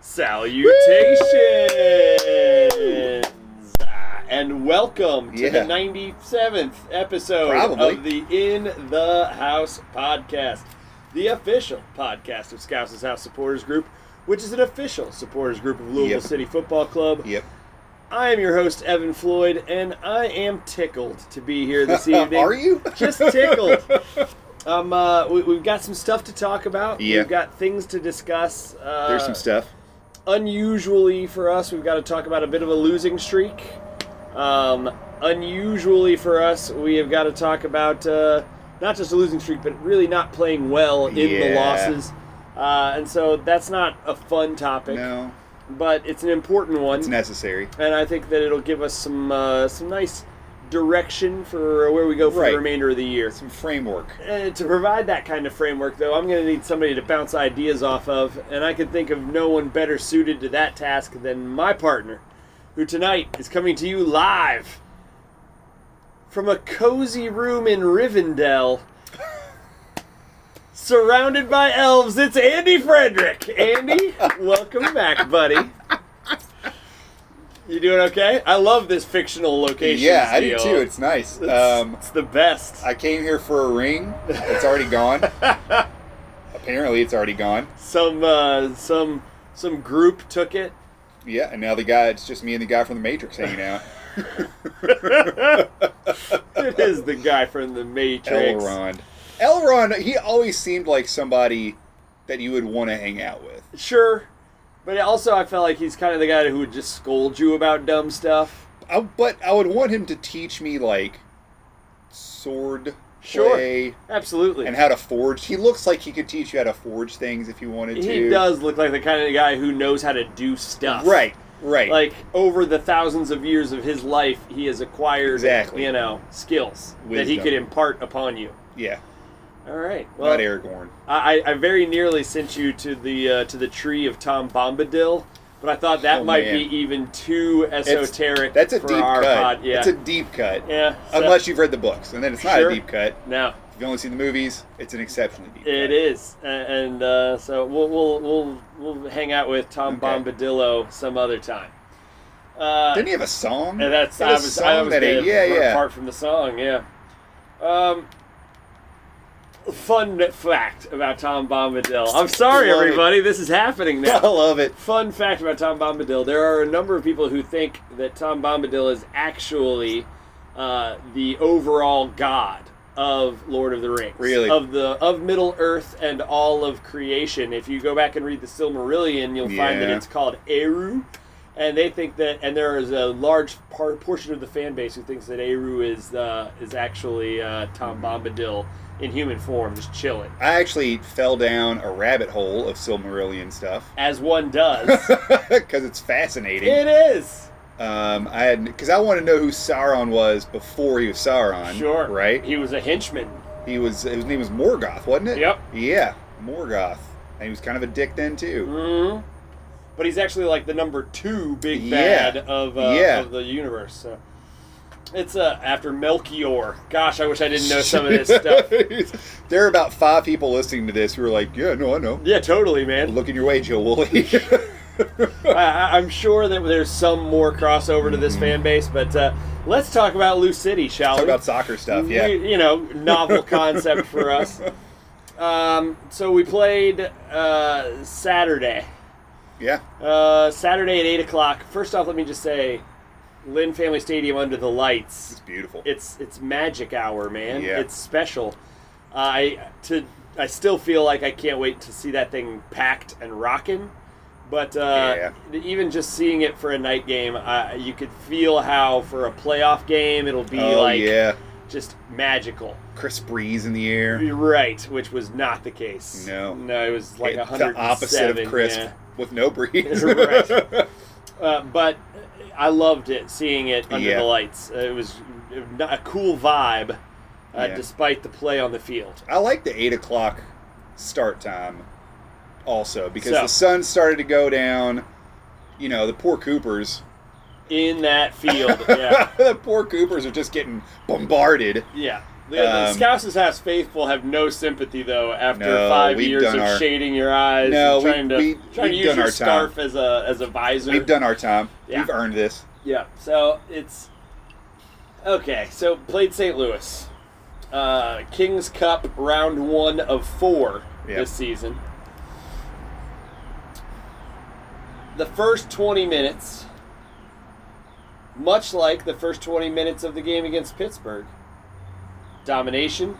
Salutations and welcome to the 97th episode Probably. of the In the House podcast, the official podcast of Scouts' House Supporters Group, which is an official supporters group of Louisville Yep. City Football Club. Yep. I am your host, Evan Floyd, and I am tickled to be here this evening. Are you? Just tickled. Um, uh, we, we've got some stuff to talk about. Yeah. We've got things to discuss. Uh, There's some stuff. Unusually for us, we've got to talk about a bit of a losing streak. Um, unusually for us, we have got to talk about uh, not just a losing streak, but really not playing well in the losses. Uh, and so that's not a fun topic, No, but it's an important one. it's necessary. and I think that it'll give us some uh, some nice direction for where we go for Right. the remainder of the year. Some framework. Uh, to provide that kind of framework, though, I'm going to need somebody to bounce ideas off of, and I can think of no one better suited to that task than my partner, who tonight is coming to you live from a cozy room in Rivendell. Surrounded by elves, it's Andy Frederick. Andy, welcome back, buddy. You doing okay? I love this fictional location. yeah, I do too. It's nice. It's, Um, it's the best. I came here for a ring. It's already gone. Apparently, it's already gone. some uh, some some group took it. Yeah, and now the guy, it's just me and the guy from the Matrix hanging out. It is the guy from the Matrix. Elrond. Elrond, he always seemed like somebody that you would want to hang out with. Sure, but also I felt like he's kind of the guy who would just scold you about dumb stuff. I, but I would want him to teach me, like, sword Sure. play Absolutely. and how to forge. He looks like he could teach you how to forge things if you wanted to. he does look like the kind of guy who knows how to do stuff. Right, right. Like over the thousands of years of his life, he has acquired Exactly. you know skills that he could impart upon you. yeah, All right. Well, not Aragorn. I, I very nearly sent you to the uh, to the tree of Tom Bombadil, but I thought that Oh, might man. be even too esoteric. That's a for deep our cut. pod. Yeah, It's a deep cut. yeah. so- Unless you've read the books, and then it's not Sure. a deep cut. no, If you've only seen the movies, it's an exceptionally deep it cut. is, A- and uh, so we'll we'll we'll we'll hang out with Tom Okay. Bombadillo some other time. Uh, Didn't he have a song? and that's He had I a was song I was that he- gonna yeah, yeah. Apart from the song, yeah. Um, fun fact about Tom Bombadil. I'm sorry, Love it. everybody. This is happening now. I love it. Fun fact about Tom Bombadil: there are a number of people who think that Tom Bombadil is actually uh, the overall god of Lord of the Rings, Really? of the of Middle Earth and all of creation. If you go back and read the Silmarillion, you'll find that it's called Eru. And they think that, and there is a large part, portion of the fan base who thinks that Eru is uh, is actually uh, Tom Bombadil in human form, just chilling, I actually fell down a rabbit hole of Silmarillion stuff as one does. because it's fascinating. it is. Um, I had because I want to know who Sauron was before he was Sauron. Sure. right? He was a henchman. He was his name was Morgoth, wasn't it? Yep. Yeah, Morgoth, and he was kind of a dick then too. hmm But he's actually like the number two big Yeah. bad of, uh, Yeah. of the universe. So it's uh, after Melkor. Gosh, I wish I didn't know some of this stuff. there are about five people listening to this who are like, "Yeah, no, I know." Yeah, totally, man. Looking your way, Joe Woolley. I, I'm sure that there's some more crossover to this fan base, but uh, let's talk about Lou City, shall we? Talk we? about soccer stuff. Yeah. We- you know, novel concept for us. Um, so we played uh, Saturday. Yeah. Uh, Saturday at eight o'clock. First off, let me just say, Lynn Family Stadium under the lights. It's beautiful. It's it's magic hour, man. Yeah. It's special. I to I still feel like I can't wait to see that thing packed and rocking. But uh, even just seeing it for a night game, uh, you could feel how for a playoff game it'll be oh like yeah. just magical. Crisp breeze in the air. Right, which was not the case. No. no, it was like It- a the opposite of crisp Yeah. with no breeze. Right. Uh, but I loved it, seeing it under Yeah. the lights. Uh, it was a cool vibe, uh, Yeah. despite the play on the field. I like the eight o'clock start time also because So- the sun started to go down. You know, the poor Coopers. In that field, yeah, the poor Coopers are just getting bombarded. yeah. The, the Um, Scouts' House faithful have no sympathy though after No, five years of our- shading your eyes No, and we- trying to we- trying to use your time. scarf as a as a visor. We've done our time. Yeah. We've earned this. Yeah. So it's okay. So played St. Louis, uh, Kings Cup round one of four Yep. this season. The first twenty minutes, much like the first twenty minutes of the game against Pittsburgh, domination,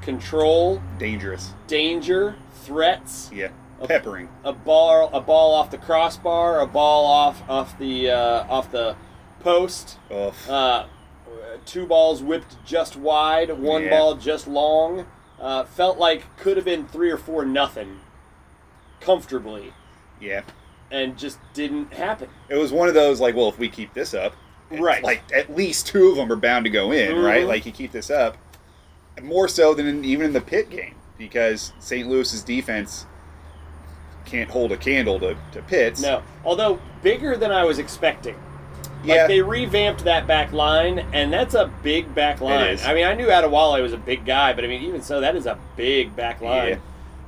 control, Dangerous. danger, threats Yeah. Peppering. a ball a ball off the crossbar, a ball off off the uh, off the post, uh, two balls whipped just wide, one Yeah. ball just long. Uh, felt like could have been three or four nothing, comfortably, yeah. and just didn't happen. It was one of those like, well, if we keep this up, Right. Like at least two of them are bound to go in, right? Mhm. Like you keep this up, more so than in, even in the pit game because St. Louis's defense can't hold a candle to, to Pitts. No, although bigger than I was expecting. Yeah. Like they revamped that back line, and that's a big back line. I mean, I knew Adewale was a big guy, but I mean, even so, that is a big back line.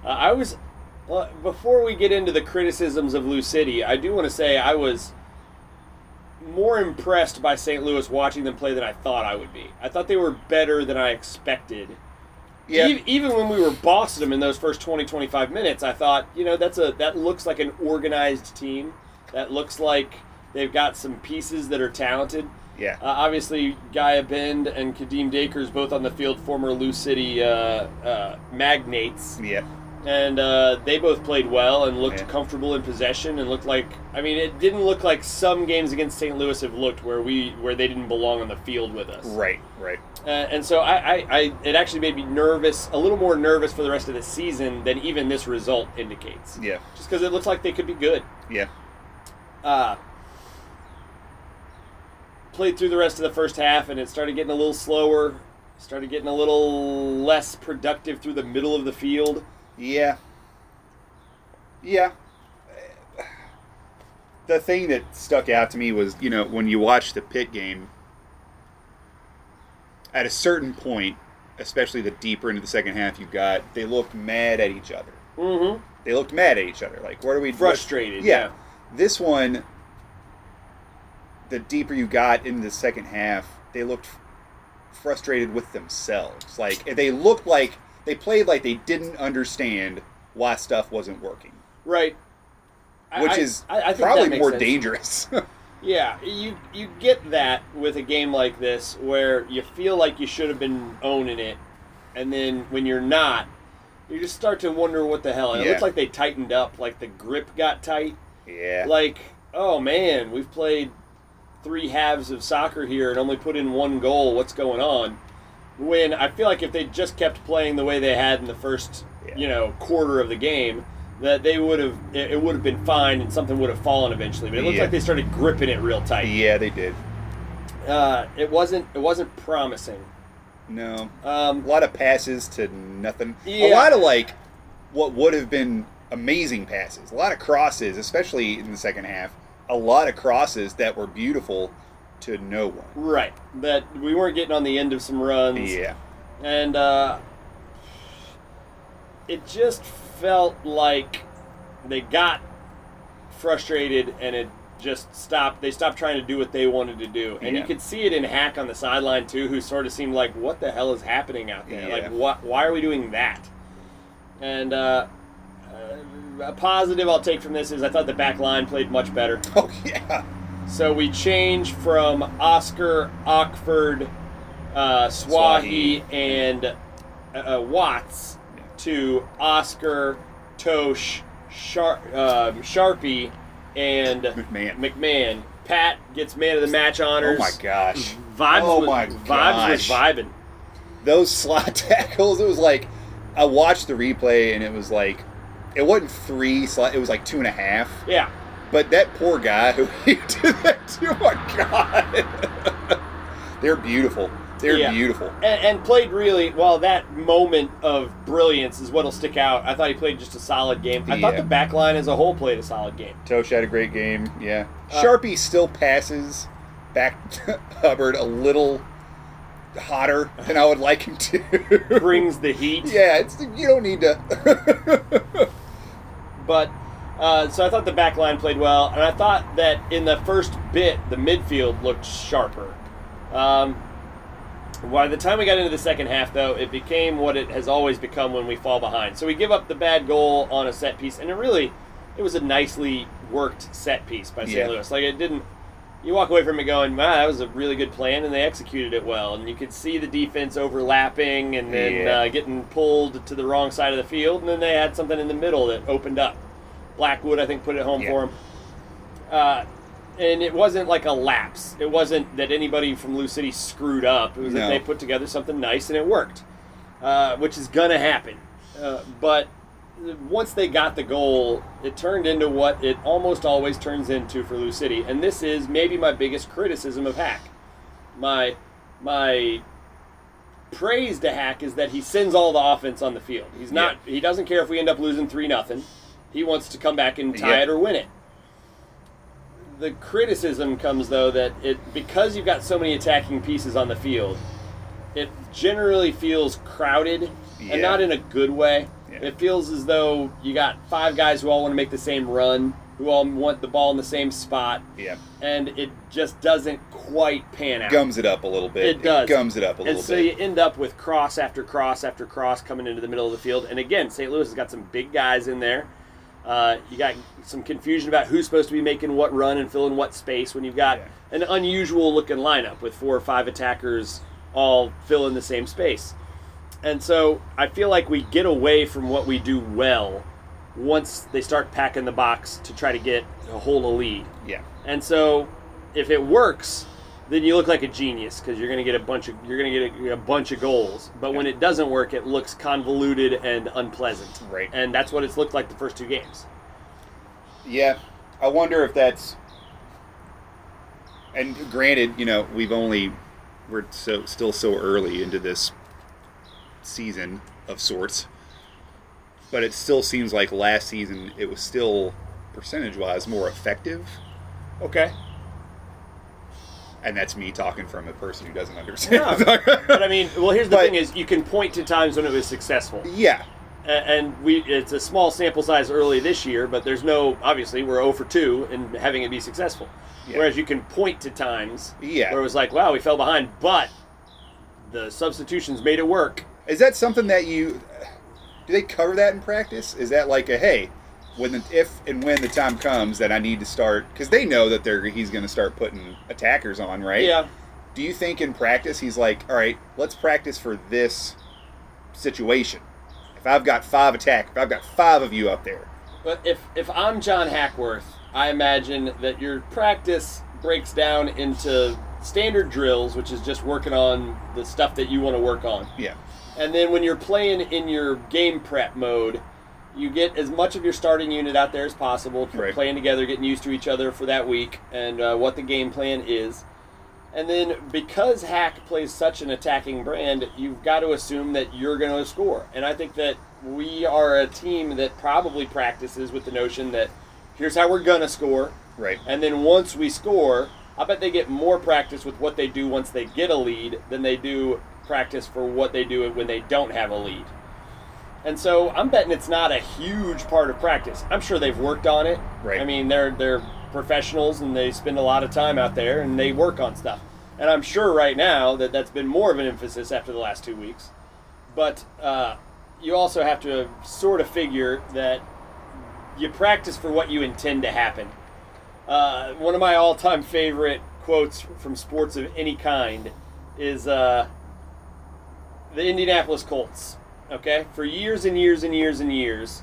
Uh, I was well, before we get into the criticisms of Lou City, I do want to say I was more impressed by St. Louis watching them play than I thought I would be. I thought they were better than I expected. yeah. Even, even when we were bossing them in those first 20, 25 minutes, I thought, you know, that's a that looks like an organized team. That looks like they've got some pieces that are talented. yeah. Uh, obviously, Guy Abend and Kadeem Dacres both on the field, former Lou City uh, uh, magnates, yeah. And uh, they both played well and looked Yeah. comfortable in possession and looked like. I mean, it didn't look like some games against St. Louis have looked where we where they didn't belong on the field with us. Right. Right. Uh, and so I, I, I, it actually made me nervous, a little more nervous for the rest of the season than even this result indicates. Yeah. Just because it looks like they could be good. Yeah. Uh, played through the rest of the first half, and it started getting a little slower. Started getting a little less productive through the middle of the field. Yeah. Yeah. The thing that stuck out to me was, you know, when you watch the pit game, at a certain point, especially the deeper into the second half you got, they looked mad at each other. Mm-hmm. They looked mad at each other. Like, what are we Frustrated. Yeah. Yeah. This one, the deeper you got into the second half, they looked frustrated with themselves. Like they looked like they played like they didn't understand why stuff wasn't working, Right. Which I- is I- I think probably more sense. dangerous. Yeah, you you get that with a game like this where you feel like you should have been owning it, and then when you're not, you just start to wonder what the hell. And It looks like they tightened up, like the grip got tight. yeah. Like, oh man, we've played three halves of soccer here and only put in one goal. What's going on? When I feel like if they just kept playing the way they had in the first, Yeah. you know, quarter of the game, that they would have it would have been fine and something would have fallen eventually. But it looked Yeah. like they started gripping it real tight. yeah, they did. Uh, it wasn't it wasn't promising. No. Um, A lot of passes to nothing. Yeah. A lot of like what would have been amazing passes. A lot of crosses, especially in the second half. A lot of crosses that were beautiful to no one. right, that we weren't getting on the end of some runs. Yeah. and uh, it just felt like they got frustrated and it just stopped. They stopped trying to do what they wanted to do, and you could see it in Hack on the sideline too, who sort of seemed like, "What the hell is happening out there? Yeah. Like? Why are we doing that?" And uh, uh, a positive I'll take from this is I thought the back line played much better. Oh yeah. So we change from Oscar, Ockford, uh, Souahy, and uh, uh, Watts to Oscar, Totsch, Shar- uh, Sharpie, and McMahon. McMahon. Pat gets man of the match honors. Oh my gosh. Vibes Oh was, my Vibes was vibing. Those slot tackles, it was like I watched the replay and it was like it wasn't three slot, it was like two and a half. Yeah. But that poor guy who he did that to, oh my god. They're beautiful. They're Yeah. beautiful. And, and played really well. That moment of brilliance is what'll stick out. I thought he played just a solid game. I thought the back line as a whole played a solid game. Totsch had a great game. Yeah. Uh, Sharpie still passes back to Hubbard a little hotter than I would like him to. Brings the heat. yeah, it's you don't need to. But uh, so I thought the back line played well, and I thought that in the first bit the midfield looked sharper. Um, by the time we got into the second half, though, it became what it has always become when we fall behind. So we give up the bad goal on a set piece, and it really, it was a nicely worked set piece by St. Yeah. Louis. Like it didn't. You walk away from it going, "Wow, that was a really good plan," and they executed it well. And you could see the defense overlapping and then Yeah. uh, getting pulled to the wrong side of the field, and then they had something in the middle that opened up. Blackwood, I think, put it home Yeah. for him. Uh, and it wasn't like a lapse. It wasn't that anybody from Lou City screwed up. It was that they put together something nice and it worked, uh, which is gonna happen. Uh, but once they got the goal, it turned into what it almost always turns into for Lou City, and this is maybe my biggest criticism of Hack. My my praise to Hack is that he sends all the offense on the field. He's not. He doesn't care if we end up losing three nothing. He wants to come back and tie Yeah. it or win it. The criticism comes though that it because you've got so many attacking pieces on the field, it generally feels crowded Yeah. and not in a good way. Yeah. It feels as though you got five guys who all want to make the same run, who all want the ball in the same spot, yeah, and it just doesn't quite pan out. gums it up a little bit. It does. gums it up a and little so bit. So you end up with cross after cross after cross coming into the middle of the field. And again, St. Louis has got some big guys in there. Uh, you got some confusion about who's supposed to be making what run and filling what space when you've got Yeah. an unusual looking lineup with four or five attackers all filling the same space. And so I feel like we get away from what we do well once they start packing the box to try to get a hold of lead. yeah, And so, if it works, then you look like a genius because you're going to get a bunch of you're going to get a, a bunch of goals. But when it doesn't work, it looks convoluted and unpleasant. Right. And that's what it's looked like the first two games. yeah. I wonder if that's. And granted, you know, we've only we're so still so early into this season of sorts, but it still seems like last season it was still percentage wise more effective. Okay. And that's me talking from a person who doesn't understand. but I mean, well, here's the But- thing: is you can point to times when it was successful, yeah, and we it's a small sample size early this year, but there's no obviously we're 0 for 2 in having it be successful. Yeah. Whereas you can point to times Yeah. where it was like, wow, we fell behind, but the substitutions made it work. Is that something that you do they cover that in practice? Is that like a hey, when the, if and when the time comes that I need to start because they know that they're he's going to start putting attackers on, right? Yeah. Do you think in practice he's like, all right, let's practice for this situation? If I've got five attack, if I've got five of you up there, But if if I'm John Hackworth, I imagine that your practice breaks down into standard drills, which is just working on the stuff that you want to work on. yeah, And then when you're playing in your game prep mode, you get as much of your starting unit out there as possible, Right. playing together, getting used to each other for that week, and uh, what the game plan is. And then because Hack plays such an attacking brand, you've got to assume that you're going to score. And I think that we are a team that probably practices with the notion that here's how we're going to score. right, And then once we score, I bet they get more practice with what they do once they get a lead than they do practice for what they do when they don't have a lead. And so I'm betting it's not a huge part of practice. I'm sure they've worked on it. Right. I mean, they're they're professionals and they spend a lot of time out there and they work on stuff. And I'm sure right now that that's been more of an emphasis after the last two weeks. But uh, you also have to sort of figure that you practice for what you intend to happen. Uh, one of my all-time favorite quotes from sports of any kind is uh, the Indianapolis Colts. Okay, for years and years and years and years,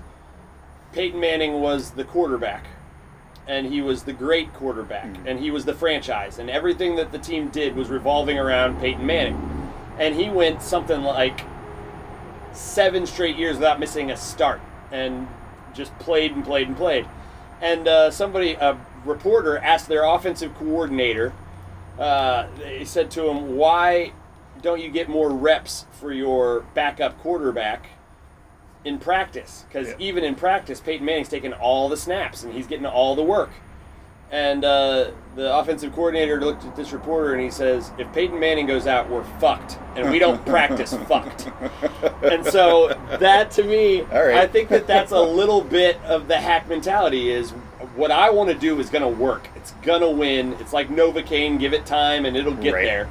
Peyton Manning was the quarterback, and he was the great quarterback, and he was the franchise, and everything that the team did was revolving around Peyton Manning, and he went something like seven straight years without missing a start, and just played and played and played. And uh, somebody, a reporter, asked their offensive coordinator. Uh, they said to him, "Why don't you get more reps for your backup quarterback in practice? Because Yeah. even in practice, Peyton Manning's taking all the snaps and he's getting all the work." And uh, the offensive coordinator looked at this reporter and he says, "If Peyton Manning goes out, we're fucked, and we don't practice fucked." And so that to me, right. I think that that's a little bit of the hack mentality. Is what I want to do is going to work. It's going to win. It's like Novocaine. Give it time, and it'll get Right. there.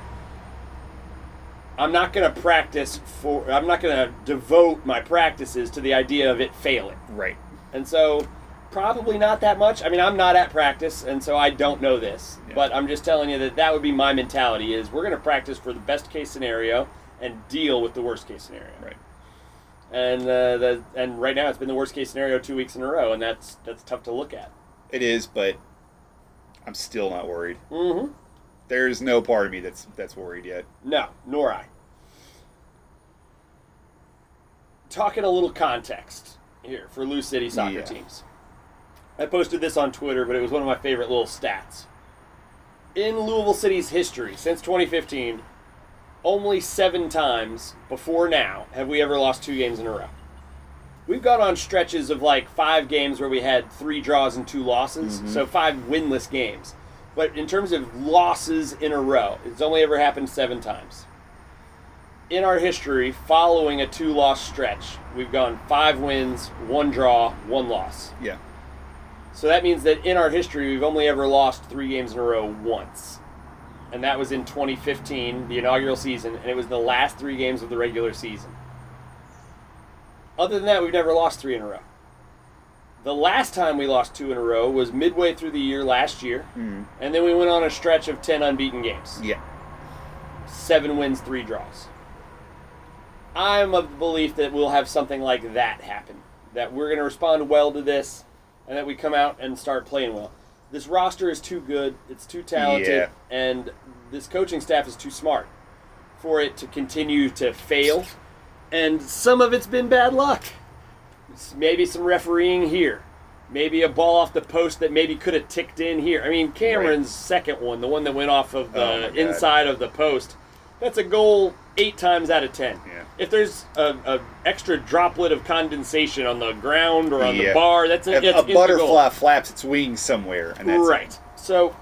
I'm not going to practice for. I'm not going to devote my practices to the idea of it failing. Right. And so, probably not that much. I mean, I'm not at practice, and so I don't know this. Yeah. But I'm just telling you that that would be my mentality: is we're going to practice for the best case scenario and deal with the worst case scenario. Right. And uh, the, and right now it's been the worst case scenario two weeks in a row, and that's that's tough to look at. It is, but I'm still not worried. Mm-hmm. There's no part of me that's that's worried yet. No, nor I. Talking a little context here for Lou City soccer Yeah. teams. I posted this on Twitter, but it was one of my favorite little stats. In Louisville City's history, since 2015, only seven times before now have we ever lost two games in a row. We've gone on stretches of like five games where we had three draws and two losses, mm-hmm. so five winless games. But in terms of losses in a row, it's only ever happened seven times. In our history, following a two loss stretch, we've gone five wins, one draw, one loss. Yeah. So that means that in our history, we've only ever lost three games in a row once. And that was in 2015, the inaugural season, and it was the last three games of the regular season. Other than that, we've never lost three in a row. The last time we lost two in a row was midway through the year last year, Mm. and then we went on a stretch of 10 unbeaten games Yeah. seven wins, three draws. I'm of the belief that we'll have something like that happen. That we're going to respond well to this, and that we come out and start playing well. This roster is too good, it's too talented, Yeah. and this coaching staff is too smart for it to continue to fail. And some of it's been bad luck. Maybe some refereeing here. Maybe a ball off the post that maybe could have ticked in here. I mean, Cameron's second one, the one that went off of Oh the God. inside of the post, that's a goal eight times out of ten. Yeah. If there's a, a extra droplet of condensation on the ground or on the bar, that's a, A, it's a in goal. butterfly flaps its wings somewhere, and that's right. So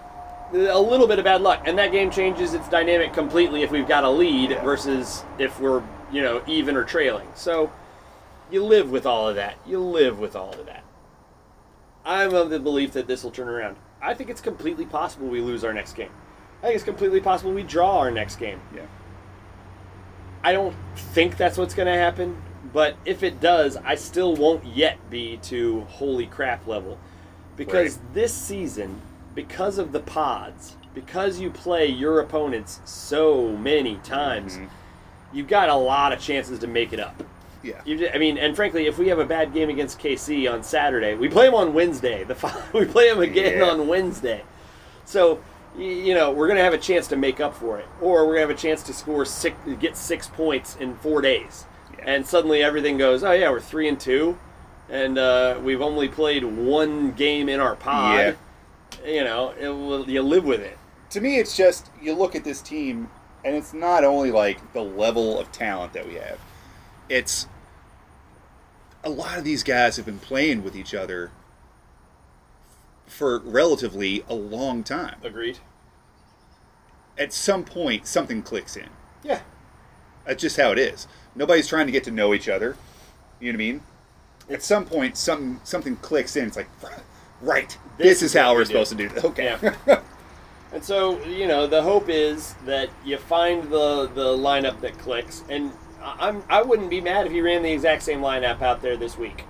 a little bit of bad luck, and that game changes its dynamic completely if we've got a lead Yeah. versus if we're you know even or trailing. So you live with all of that. You live with all of that. I'm of the belief that this will turn around. I think it's completely possible we lose our next game. I think it's completely possible we draw our next game. Yeah. I don't think that's what's going to happen, but if it does, I still won't yet be to holy crap level. Because Right. this season, because of the pods, because you play your opponents so many times, Mhm. you've got a lot of chances to make it up. Yeah. You, ju- I mean, and frankly, if we have a bad game against KC on Saturday, we play them on Wednesday. The we play them again Yeah. on Wednesday. So, you know, we're going to have a chance to make up for it, or we're going to have a chance to score six, get six points in four days, Yeah. and suddenly everything goes, oh yeah, we're three and two, and uh, we've only played one game in our pod. You know, will, you live with it. to me, it's just you look at this team, and it's not only like the level of talent that we have. It's a lot of these guys have been playing with each other for relatively a long time. Agreed. At some point, something clicks in. Yeah. That's just how it is. Nobody's trying to get to know each other. You know what I mean? At some point, some something clicks in. It's like, right, This this, is how we're do. supposed to do this. Okay. Yeah. And so, you know, the hope is that you find the the lineup that clicks. And I'm I wouldn't be mad if you ran the exact same lineup out there this week.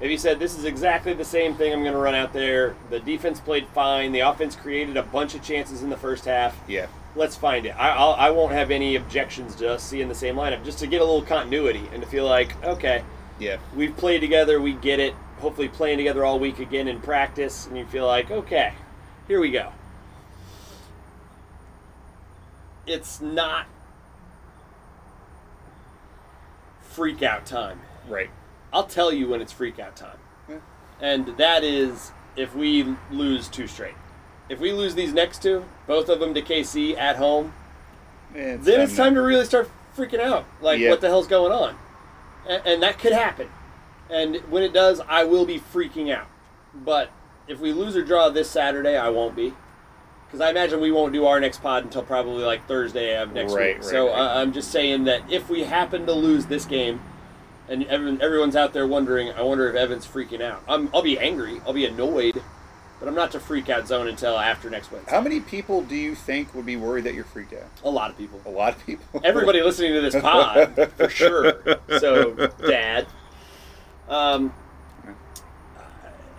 If you said this is exactly the same thing I'm going to run out there, the defense played fine, the offense created a bunch of chances in the first half. yeah. Let's find it. I I'll, I won't have any objections to us seeing the same lineup, just to get a little continuity and to feel like okay, Yeah. we've played together, we get it. Hopefully, playing together all week again in practice, and you feel like, okay, here we go. It's not freak out time. Right. I'll tell you when it's freak out time. Yeah. And that is if we lose two straight. If we lose these next two, both of them to KC at home, It's then it's time to really start freaking out. Like, Yeah. what the hell's going on? And, and that could happen. And when it does, I will be freaking out. But if we lose or draw this Saturday, I won't be. Because I imagine we won't do our next pod until probably like Thursday of next Right, week. right, so right. I I'm just saying that if we happen to lose this game, and everyone's out there wondering, I wonder if Evan's freaking out. I'm, I'll be angry. I'll be annoyed. But I'm not to freak out zone until after next Wednesday. How many people do you think would be worried that you're freaked out? A lot of people. A lot of people. Everybody listening to this pod, for sure. So, Dad. Um,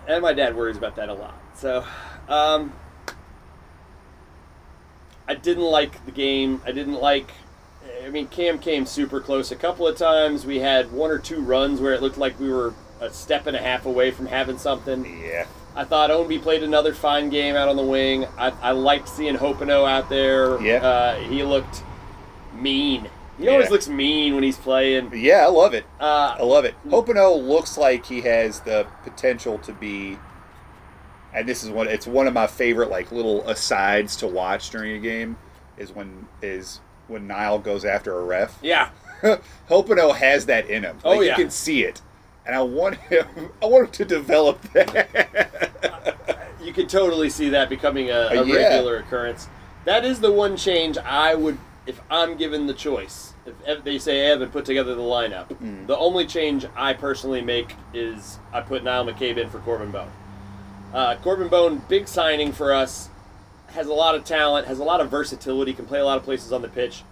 and my dad worries about that a lot. So, um, I didn't like the game. I didn't like. I mean, Cam came super close a couple of times. We had one or two runs where it looked like we were a step and a half away from having something. Yeah. I thought Ownby played another fine game out on the wing. I, I liked seeing Hoppenot out there. Yeah. Uh, he looked mean. He always looks mean when he's playing. Yeah, I love it. Uh, I love it. Hoppenot looks like he has the potential to be, and this is one. It's one of my favorite like little asides to watch during a game. Is when is when Niall goes after a ref. yeah. Hoppenot has that in him. Oh, yeah. you can see it, and I want him. I want him to develop that. You could totally see that becoming a, a Uh, yeah. regular occurrence. That is the one change I would, if I'm given the choice. If they say Evan put together the lineup, Mm. the only change I personally make is I put Niall McCabe in for Corben Bone. Uh, Corben Bone, big signing for us, has a lot of talent, has a lot of versatility, can play a lot of places on the pitch.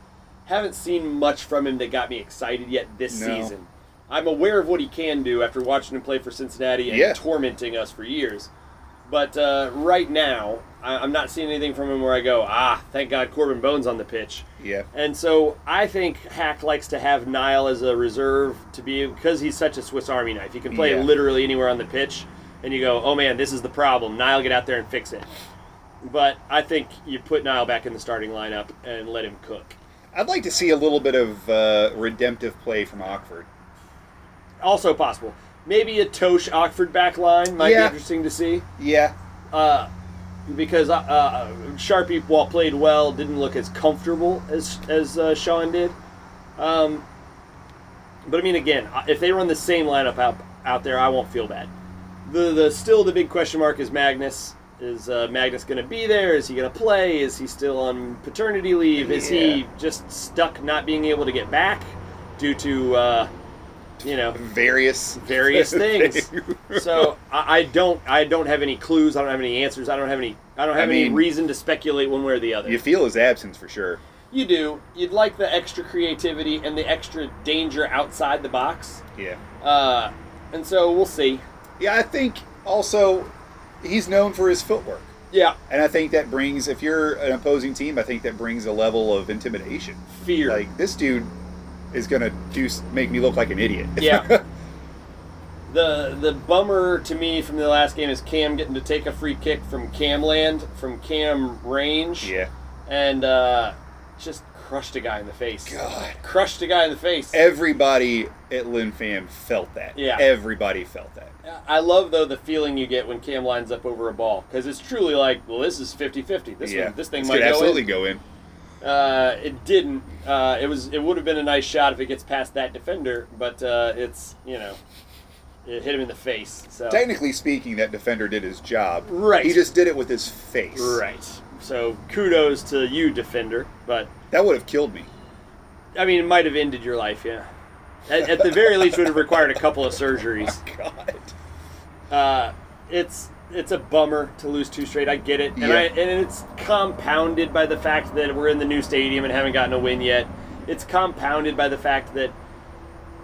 Haven't seen much from him that got me excited yet this No. season. I'm aware of what he can do after watching him play for Cincinnati and Yeah. tormenting us for years. But uh, right now, I- I'm not seeing anything from him where I go, ah, thank God Corben Bone's on the pitch. yeah. And so I think Hack likes to have Niall as a reserve to be because he's such a Swiss Army knife. He can play Yeah. literally anywhere on the pitch, and you go, oh man, this is the problem. Niall, get out there and fix it. But I think you put Niall back in the starting lineup and let him cook. I'd like to see a little bit of uh, redemptive play from Oxford. Also possible. Maybe a Totsch Oxford back line might Yeah. be interesting to see. Yeah. uh, because uh, uh, Sharpie, while played well, didn't look as comfortable as as uh, Sean did. Um, but I mean, again, if they run the same lineup out out there, I won't feel bad. The the still the big question mark is Magnus. Is uh, Magnus going to be there? Is he going to play? Is he still on paternity leave? Is he just stuck not being able to get back due to uh, you know Various various things. so I, I don't I don't have any clues. I don't have any answers. I don't have any I don't have I any mean- reason to speculate one way or the other. you feel his absence for sure. You do. You'd like the extra creativity and the extra danger outside the box. Yeah. Uh, and so we'll see. Yeah, I think also he's known for his footwork. Yeah, And I think that brings, if you're an opposing team, I think that brings a level of intimidation. fear. Like this dude is gonna do make me look like an idiot. Yeah. the the bummer to me from the last game is Cam getting to take a free kick from Cam land from Cam range. yeah. And uh, just crushed a guy in the face. God. Crushed a guy in the face. Everybody at Lynn Fam felt that. Yeah. Everybody felt that. I love though the feeling you get when Cam lines up over a ball because it's truly like, well, this is 50-50. This yeah. one, this thing This might go absolutely in. go in. Uh, it didn't. Uh, it was. It would have been a nice shot if it gets past that defender, but uh, it's you know, it hit him in the face. So Technically speaking, that defender did his job. Right. He just did it with his face. right. So kudos to you, defender. But That would have killed me. I mean, it might have ended your life. Yeah. At, at the very least, would have required a couple of surgeries. God. Uh, it's it's a bummer to lose two straight. I get it, and Yeah. I and it's compounded by the fact that we're in the new stadium and haven't gotten a win yet. It's compounded by the fact that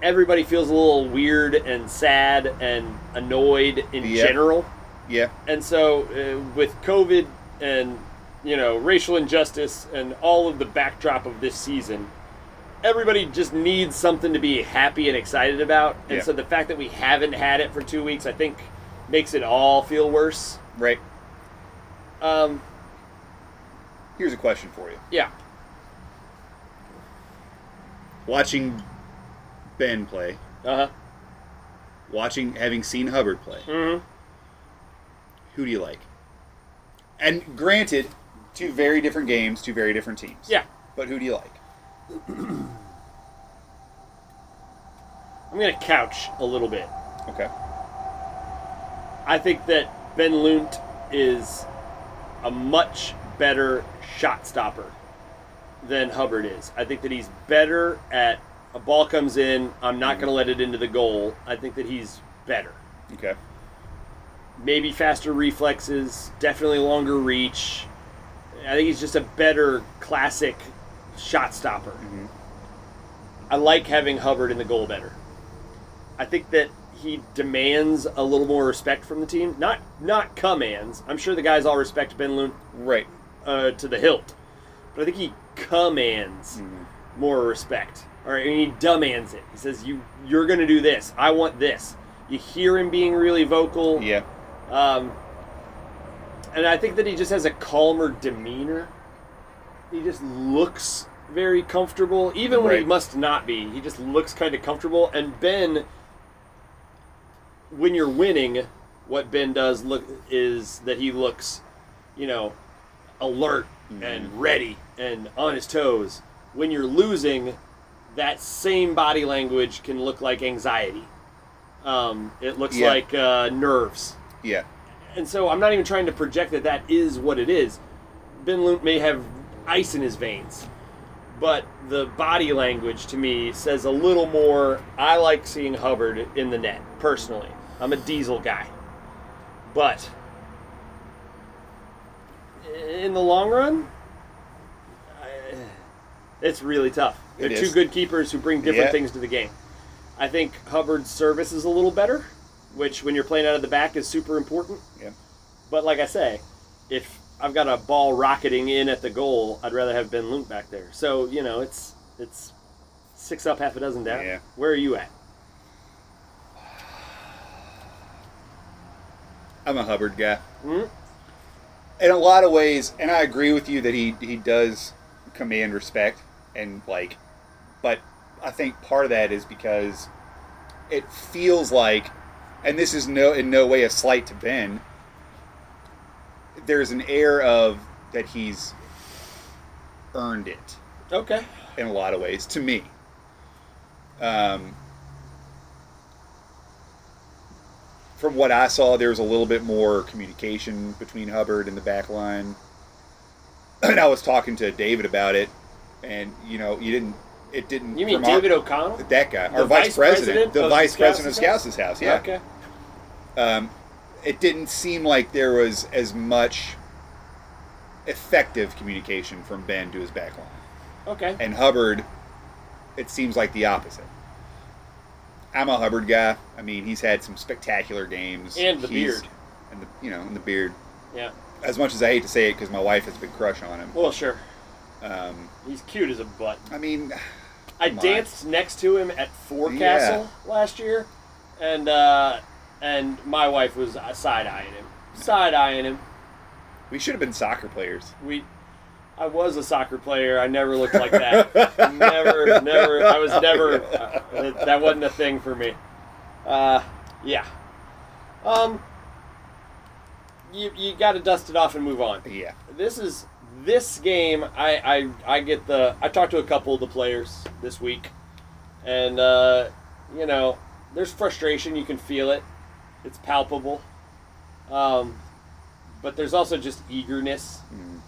everybody feels a little weird and sad and annoyed in Yeah. general. Yeah. And so, uh, with COVID and you know racial injustice and all of the backdrop of this season, everybody just needs something to be happy and excited about. And Yeah. so, the fact that we haven't had it for two weeks, I think, makes it all feel worse. Right. Um, Here's a question for you. yeah, Watching Ben play, uh huh. watching, having seen Hubbard play, Mm-hmm. who do you like? And granted, two very different games, two very different teams. Yeah, But who do you like? I'm gonna couch a little bit. Okay. I think that Ben Lundt is a much better shot stopper than Hubbard is. I think that he's better at a ball comes in, I'm not going to let it into the goal. I think that he's better. Okay. Maybe faster reflexes, definitely longer reach. I think he's just a better classic shot stopper. Mm-hmm. I like having Hubbard in the goal better. I think that he demands a little more respect from the team. Not not commands. I'm sure the guys all respect Ben Lundt Right. uh, to the hilt, but I think he commands more respect. All right, I mean, he demands it. He says, "You you're going to do this. I want this." You hear him being really vocal. Yeah. Um, and I think that he just has a calmer demeanor. He just looks very comfortable, even when he must not be. He just looks kind of comfortable. And Ben, when you're winning, what Ben does look is that he looks, you know, alert and ready and on his toes. When you're losing, that same body language can look like anxiety. Um, it looks Yeah. like uh, nerves Yeah. and so I'm not even trying to project that that is what it is. Ben Lundt may have ice in his veins, but the body language to me says a little more. I like seeing Hubbard in the net personally. I'm a Diesel guy, but in the long run, it's really tough. They're two good keepers who bring different Yeah. things to the game. I think Hubbard's service is a little better, which when you're playing out of the back is super important. Yeah. But like I say, if I've got a ball rocketing in at the goal, I'd rather have Ben Lundt back there. So you know, it's it's six up, half a dozen down. Yeah. Where are you at? I'm a Hubbard guy. Hmm? In a lot of ways, and I agree with you that he he does command respect and like, but I think part of that is because it feels like, and this is no in no way a slight to Ben. There's an air of that he's earned it Okay. in a lot of ways to me. Um, from what I saw, there was a little bit more communication between Hubbard and the back line. And I was talking to David about it, and you know, you didn't. It didn't. You mean from our- David O'Connell? that guy, The our vice, vice president, president the vice president of? Scouts' house. Yeah. Okay. Um, it didn't seem like there was as much effective communication from Ben to his back line. Okay. And Hubbard, it seems like the opposite. I'm a Hubbard guy. I mean, he's had some spectacular games. And the He's- beard. And the you know, and the beard. Yeah. As much as I hate to say it, because my wife has a big crush on him. Well, sure. Um, He's cute as a butt. I mean, I Come on. danced next to him at Forecastle last year, and uh, and my wife was side eyeing him, side eyeing him. we should have been soccer players. We, I was a soccer player. I never looked like that. never, never. I was never. Uh, that, that wasn't a thing for me. Uh, yeah. Um. You you got to dust it off and move on. Yeah. This is this game. I I I get the. I talked to a couple of the players this week, and uh, you know, there's frustration. You can feel it. It's palpable. Um, but there's also just eagerness. Mm.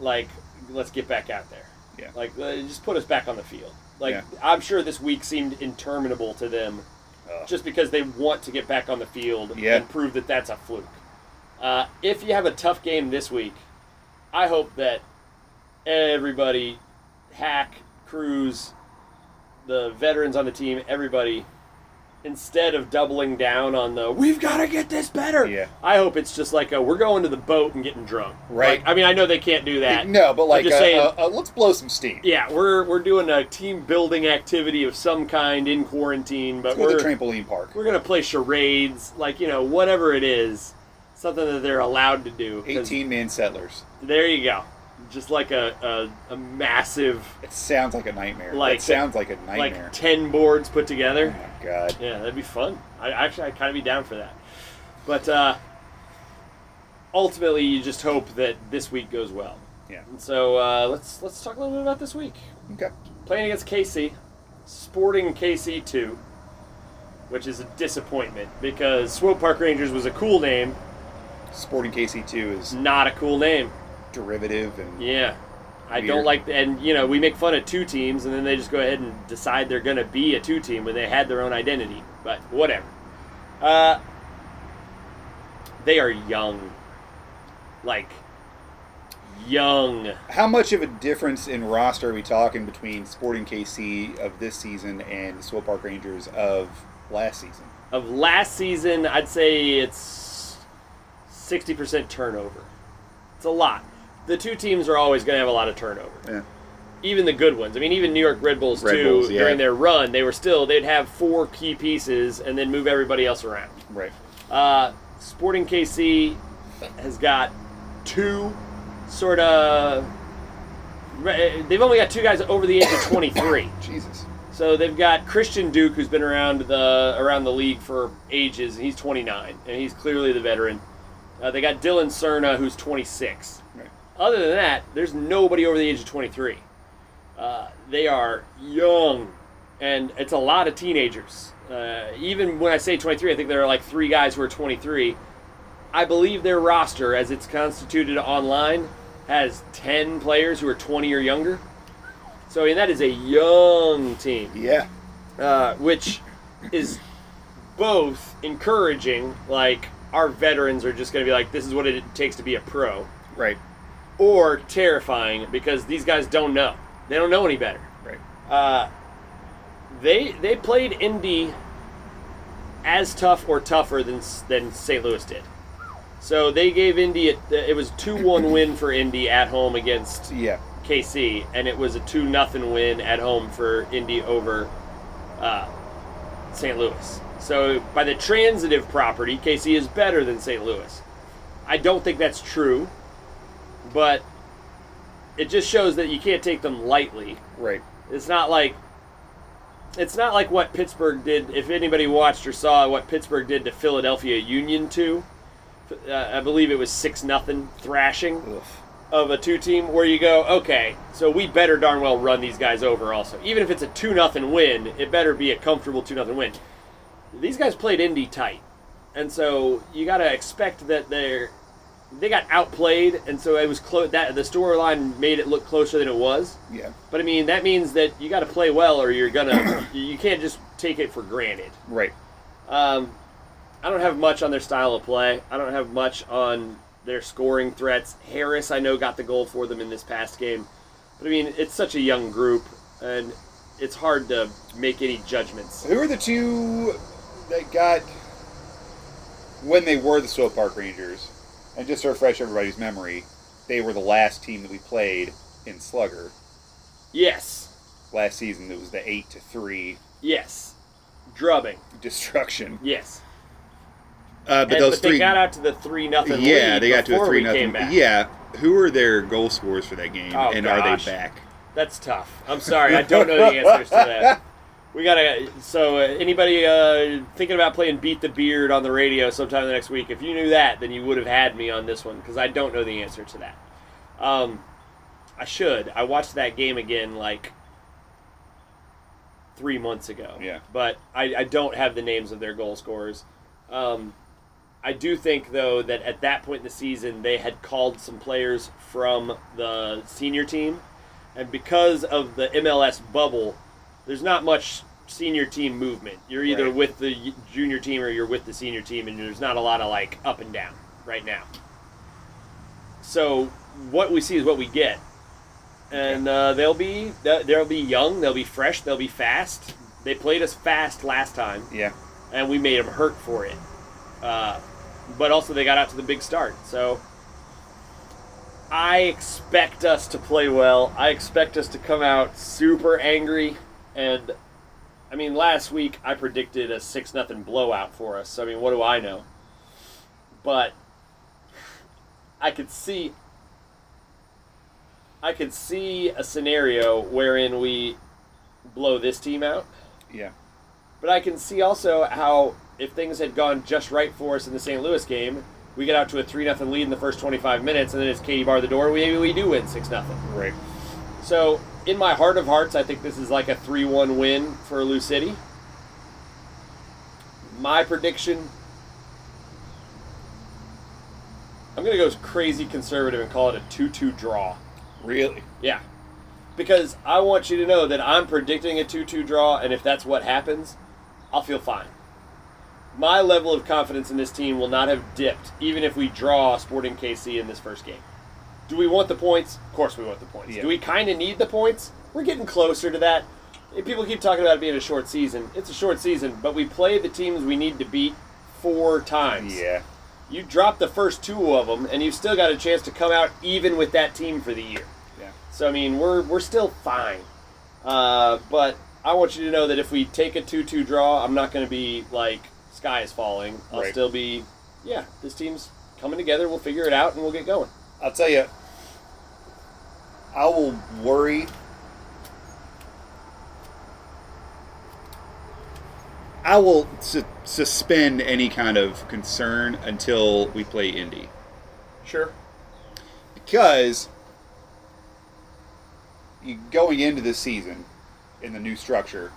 Like, let's get back out there. Yeah. Like, uh, just put us back on the field. Like, Yeah. I'm sure this week seemed interminable to them, Ugh. just because they want to get back on the field Yeah. and prove that that's a fluke. Uh, if you have a tough game this week, I hope that everybody, Hack, Cruz, the veterans on the team, everybody, instead of doubling down on the "we've got to get this better," Yeah. I hope it's just like a "we're going to the boat and getting drunk." Right. Like, I mean, I know they can't do that. no, but like, uh, saying- uh, uh, let's blow some steam. Yeah, we're we're doing a team building activity of some kind in quarantine, but we're the trampoline park. we're gonna play charades, like you know, whatever it is, something that they're allowed to do 18 man settlers. There you go, just like a a, a massive It sounds like a nightmare. Like- it sounds like a nightmare. like ten boards put together. oh my god. Yeah, that'd be fun. I actually I'd kind of be down for that, but uh, ultimately you just hope that this week goes well. Yeah. And so uh, let's let's talk a little bit about this week. Okay. playing against KC, Sporting KC two, which is a disappointment because Swope Park Rangers was a cool name, Sporting KC two is Not a cool name. Derivative and Yeah. I Weird. don't like, and you know, we make fun of two teams, and then they just go ahead and decide they're going to be a two team when they had their own identity. But whatever. Uh, they are young, like young. How much of a difference in roster are we talking between Sporting KC of this season and the Swope Park Rangers of last season? Of last season, I'd say it's sixty percent turnover. It's a lot. The two teams are always going to have a lot of turnover. Yeah. even the good ones. I mean, even New York Red Bulls Red too. Bulls, yeah. During their run, they were still they'd have four key pieces and then move everybody else around. Right. Uh, Sporting KC has got two sort of. They've only got two guys over the age of 23. Jesus. So they've got Christian Duke, who's been around the around the league for ages. and He's 29, and he's clearly the veteran. Uh, they got Dylan Cerna, who's 26. Other than that, there's nobody over the age of 23. Uh, they are young, and it's a lot of teenagers. Uh, even when I say 23, I think there are like three guys who are 23. I believe their roster, as it's constituted online, has 10 players who are 20 or younger. So, I mean, that is a young team Yeah. uh, which is both encouraging, like our veterans are just going to be like, this is what it takes to be a pro, Right. Or terrifying because these guys don't know. They don't know any better. Right. Uh, they they played Indy as tough or tougher than than St. Louis did. So they gave Indy a, it was two one win for Indy at home against Yeah. KC, and it was a two nothing win at home for Indy over uh, St. Louis. So by the transitive property, KC is better than St. Louis. I don't think that's true, but it just shows that you can't take them lightly. Right. It's not like it's not like what Pittsburgh did. If anybody watched or saw what Pittsburgh did to Philadelphia Union two, uh, I believe it was six nothing thrashing Oof. of a two team where you go, okay, so we better darn well run these guys over also. Even if it's a two nothing win, it better be a comfortable two nothing win. These guys played Indy tight. And so you got to expect that they're they got outplayed and so it was close that the storyline made it look closer than it was. Yeah. But I mean, that means that you got to play well or you're to you can't just take it for granted. Right. Um, I don't have much on their style of play. I don't have much on their scoring threats. Harris, I know, got the goal for them in this past game. But I mean, it's such a young group, and it's hard to make any judgments. Who are the two that got when they were the Swope Park Rangers? And just to refresh everybody's memory, they were the last team that we played in Slugger Yes, last season. It was the eight to three yes, drubbing. destruction. Yes, Uh, but And- those but they three, got out to the three nothing. yeah, lead they got to a before three came nothing. back. Yeah, who are their goal scorers for that game, Oh, and are gosh. they back? That's tough. I'm sorry, I don't know the answers to that. We gotta. So, uh, anybody uh, thinking about playing Beat the Beard on the radio sometime the next week? If you knew that, then you would have had me on this one because I don't know the answer to that. Um, I should. I watched that game again like three months ago. Yeah. But I, I don't have the names of their goal scorers. Um, I do think though that at that point in the season they had called some players from the senior team, and because of the MLS bubble, there's not much senior team movement. You're either Right. with the junior team or you're with the senior team, and there's not a lot of like up and down right now. So what we see is what we get, and uh, they'll be they'll they'll be young, they'll be fresh, they'll be fast. They played us fast last time Yeah, and we made them hurt for it. Uh, but also, they got out to the big start. So I expect us to play well. I expect us to come out super angry. And I mean, last week I predicted a six nothing blowout for us. So I mean, what do I know? But I could see. I could see a scenario wherein we blow this team out. yeah, But I can see also how if things had gone just right for us in the St. Louis game, we get out to a three nothing lead in the first twenty five minutes, and then it's Katie bar the door. We maybe we do win six nothing. right. So in my heart of hearts, I think this is like a three one win for Lou City. My prediction: I'm gonna go crazy conservative and call it a two-two draw. Really? Yeah. Because I want you to know that I'm predicting a 2 2 draw, and if that's what happens, I'll feel fine. My level of confidence in this team will not have dipped, even if we draw Sporting KC in this first game. Do we want the points? Of course we want the points. Yeah. Do we kind of need the points? We're getting closer to that. People keep talking about it being a short season. It's a short season, but we play the teams we need to beat four times. Yeah. You drop the first two of them, and you've still got a chance to come out even with that team for the year. Yeah. So I mean, we're we're still fine. Uh, but I want you to know that if we take a two-two draw, I'm not going to be like sky is falling. I'll Right. still be, yeah, this team's coming together. We'll figure it out and we'll get going. I'll tell you, I will worry. I will su- suspend any kind of concern until we play Indy. Sure. Because you, going into this season in the new structure,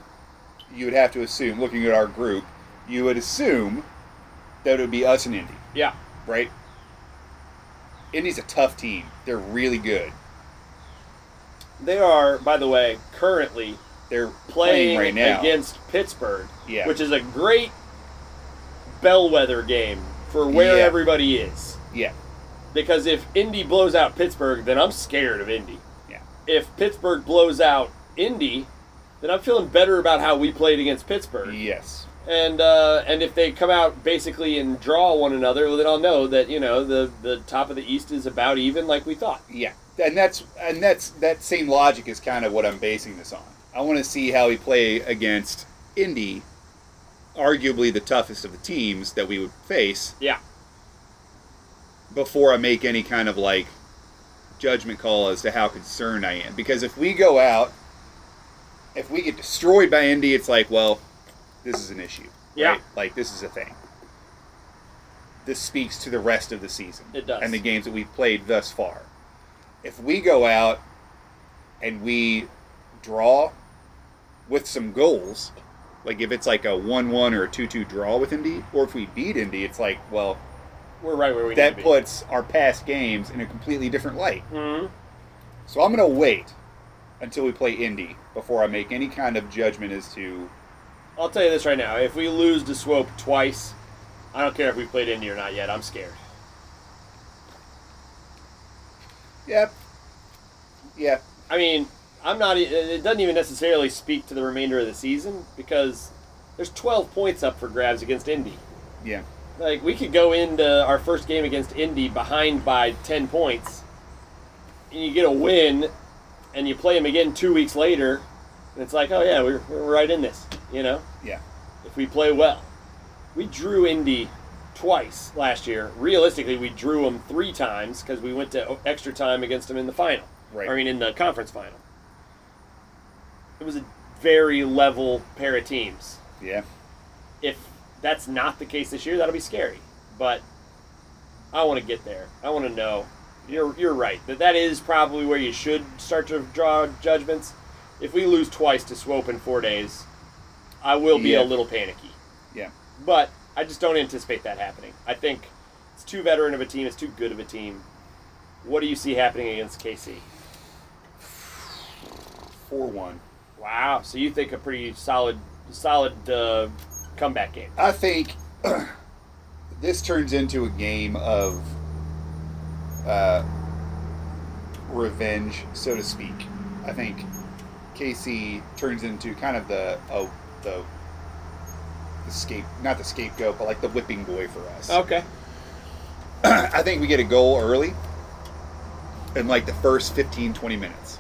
you would have to assume, looking at our group, you would assume that it would be us and Indy, Yeah. right? Indy's a tough team. They're really good. They are, by the way, currently They're playing, playing, right now. against Pittsburgh, Yeah. which is a great bellwether game for where Yeah. everybody is. yeah, Because if Indy blows out Pittsburgh, then I'm scared of Indy. yeah, If Pittsburgh blows out Indy, then I'm feeling better about how we played against Pittsburgh. yes, And uh, and if they come out basically and draw one another, well, then I'll know that you know the the top of the East is about even like we thought. yeah. And that's and that's that same logic is kind of what I'm basing this on. I want to see how we play against Indy, arguably the toughest of the teams that we would face, Yeah. before I make any kind of like judgment call as to how concerned I am. Because if we go out, if we get destroyed by Indy, it's like, well, this is an issue. Yeah. Right? Like this is a thing. This speaks to the rest of the season. It does. And the games that we've played thus far. If we go out and we draw with some goals, like if it's like a 1 1 or a 2 2 draw with Indy, or if we beat Indy, it's like, well, We're right where we that need to be. puts our past games in a completely different light. Mhm. So I'm going to wait until we play Indy before I make any kind of judgment as to. I'll tell you this right now: if we lose to Swope twice, I don't care if we played Indy or not yet. I'm scared. Yep. Yeah. I mean, I'm not. It doesn't even necessarily speak to the remainder of the season because there's 12 points up for grabs against Indy. Yeah. Like we could go into our first game against Indy behind by 10 points, and you get a win, and you play them again two weeks later, and it's like, oh yeah, we're, we're right in this, you know. Yeah. If we play well, we drew Indy twice last year. Realistically, we drew them three times because we went to extra time against them in the final. Right. I mean, in the conference final. It was a very level pair of teams Yeah. if that's not the case this year, that'll be scary. But I want to get there. I want to know. You're you're right that that is probably where you should start to draw judgments. If we lose twice to Swope in four days, I will be Yeah. a little panicky. Yeah. But I just don't anticipate that happening. I think it's too veteran of a team. It's too good of a team. What do you see happening against KC? 4 1. Wow. So you think a pretty solid solid uh, comeback game? I think this turns into a game of uh, revenge, so to speak. I think KC turns into kind of the oh, the the scape not the scapegoat, but like the whipping boy for us. Okay. I think we get a goal early in like the first 15, 20 minutes.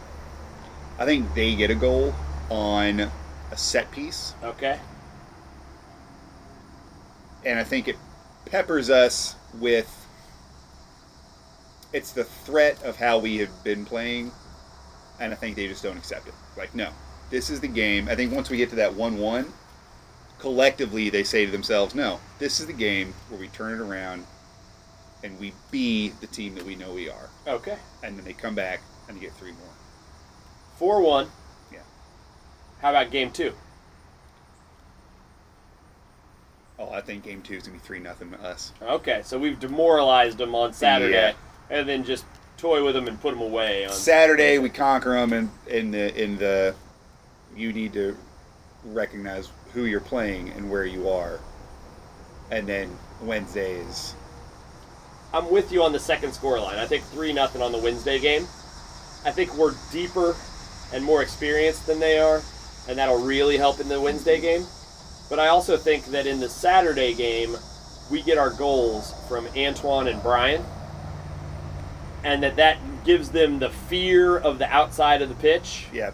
I think they get a goal on a set piece, Okay. and I think it peppers us with. It's the threat of how we have been playing, and I think they just don't accept it. Like, no, this is the game. I think once we get to that 1 1, collectively they say to themselves, no, this is the game where we turn it around and we be the team that we know we are. Okay. And then they come back and they get three more. Four one. Yeah. How about game two? Oh, I think game two is gonna be three nothing to us. Okay, so we've demoralized them on Saturday, Yeah. and then just toy with them and put them away on Saturday we conquer them, and in the in the you need to recognize who you're playing and where you are, and then Wednesdays. I'm with you on the second scoreline. I think three nothing on the Wednesday game. I think we're deeper and more experienced than they are, and that'll really help in the Wednesday game. But I also think that in the Saturday game, we get our goals from Antoine and Brian, and that that gives them the fear of the outside of the pitch yeah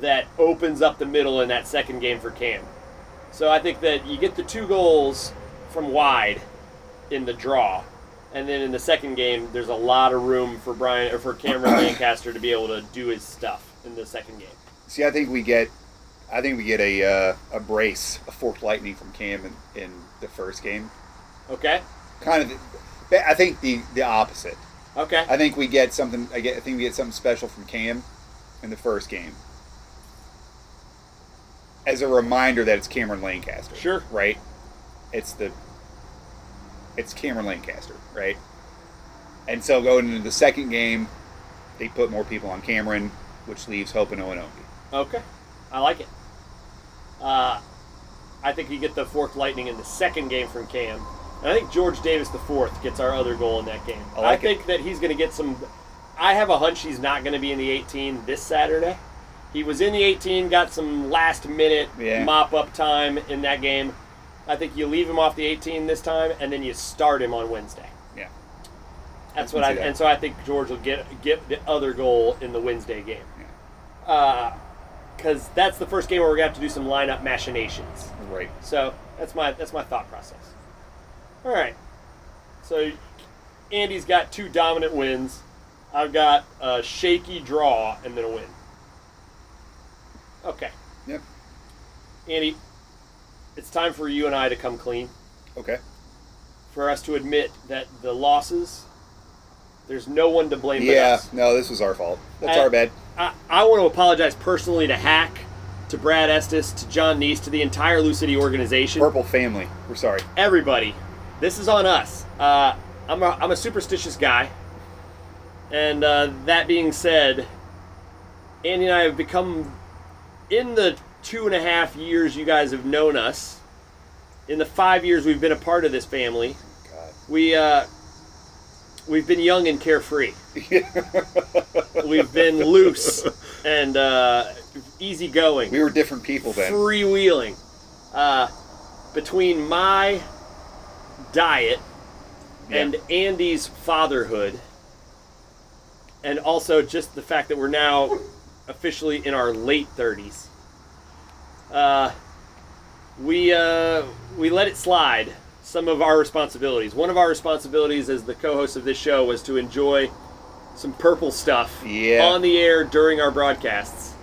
that opens up the middle in that second game for Cam. So I think that you get the two goals from wide in the draw, and then in the second game, there's a lot of room for Brian or for Cameron Lancaster to be able to do his stuff in the second game. See, I think we get, I think we get a uh, a brace, a forked lightning from Cam in, in the first game. Okay. Kind of, I think the the opposite. Okay. I think we get something. I get. I think we get something special from Cam in the first game. As a reminder that it's Cameron Lancaster. Sure. Right. It's the. It's Cameron Lancaster, right? And so going into the second game, they put more people on Cameron, which leaves Hope and Owen Okay. I like it. Uh, I think you get the forked lightning in the second game from Cam. And I think George Davis the fourth gets our other goal in that game. I like it. think that he's going to get some. I have a hunch he's not going to be in the 18 this Saturday. He was in the 18, got some last minute Yeah. mop up time in that game. I think you leave him off the 18 this time, and then you start him on Wednesday. Yeah. That's I what I that. and so I think George will get get the other goal in the Wednesday game. Yeah. Uh, Because that's the first game where we're gonna have to do some lineup machinations. Right. So that's my that's my thought process. All right. So Andy's got two dominant wins. I've got a shaky draw and then a win. Okay, Yep. Andy, it's time for you and I to come clean. Okay. For us to admit that the losses, there's no one to blame but Yeah. No, this was our fault. That's I- our bad. I, I want to apologize personally to Hack, to Brad Estes, to John Neace, to the entire Lou City organization. Purple family. We're sorry. Everybody, this is on us. Uh, I'm, a, I'm a superstitious guy. And uh, that being said, Andy and I have become, in the two and a half years you guys have known us, in the five years we've been a part of this family, God. we, uh, we've been young and carefree. We've been loose and uh, easygoing we were different people then. freewheeling uh, between my diet and Andy's fatherhood, and also just the fact that we're now officially in our late 30s. Uh, we uh, we let it slide some of our responsibilities. One of our responsibilities as the co-host of this show was to enjoy some purple stuff Yeah. on the air during our broadcasts.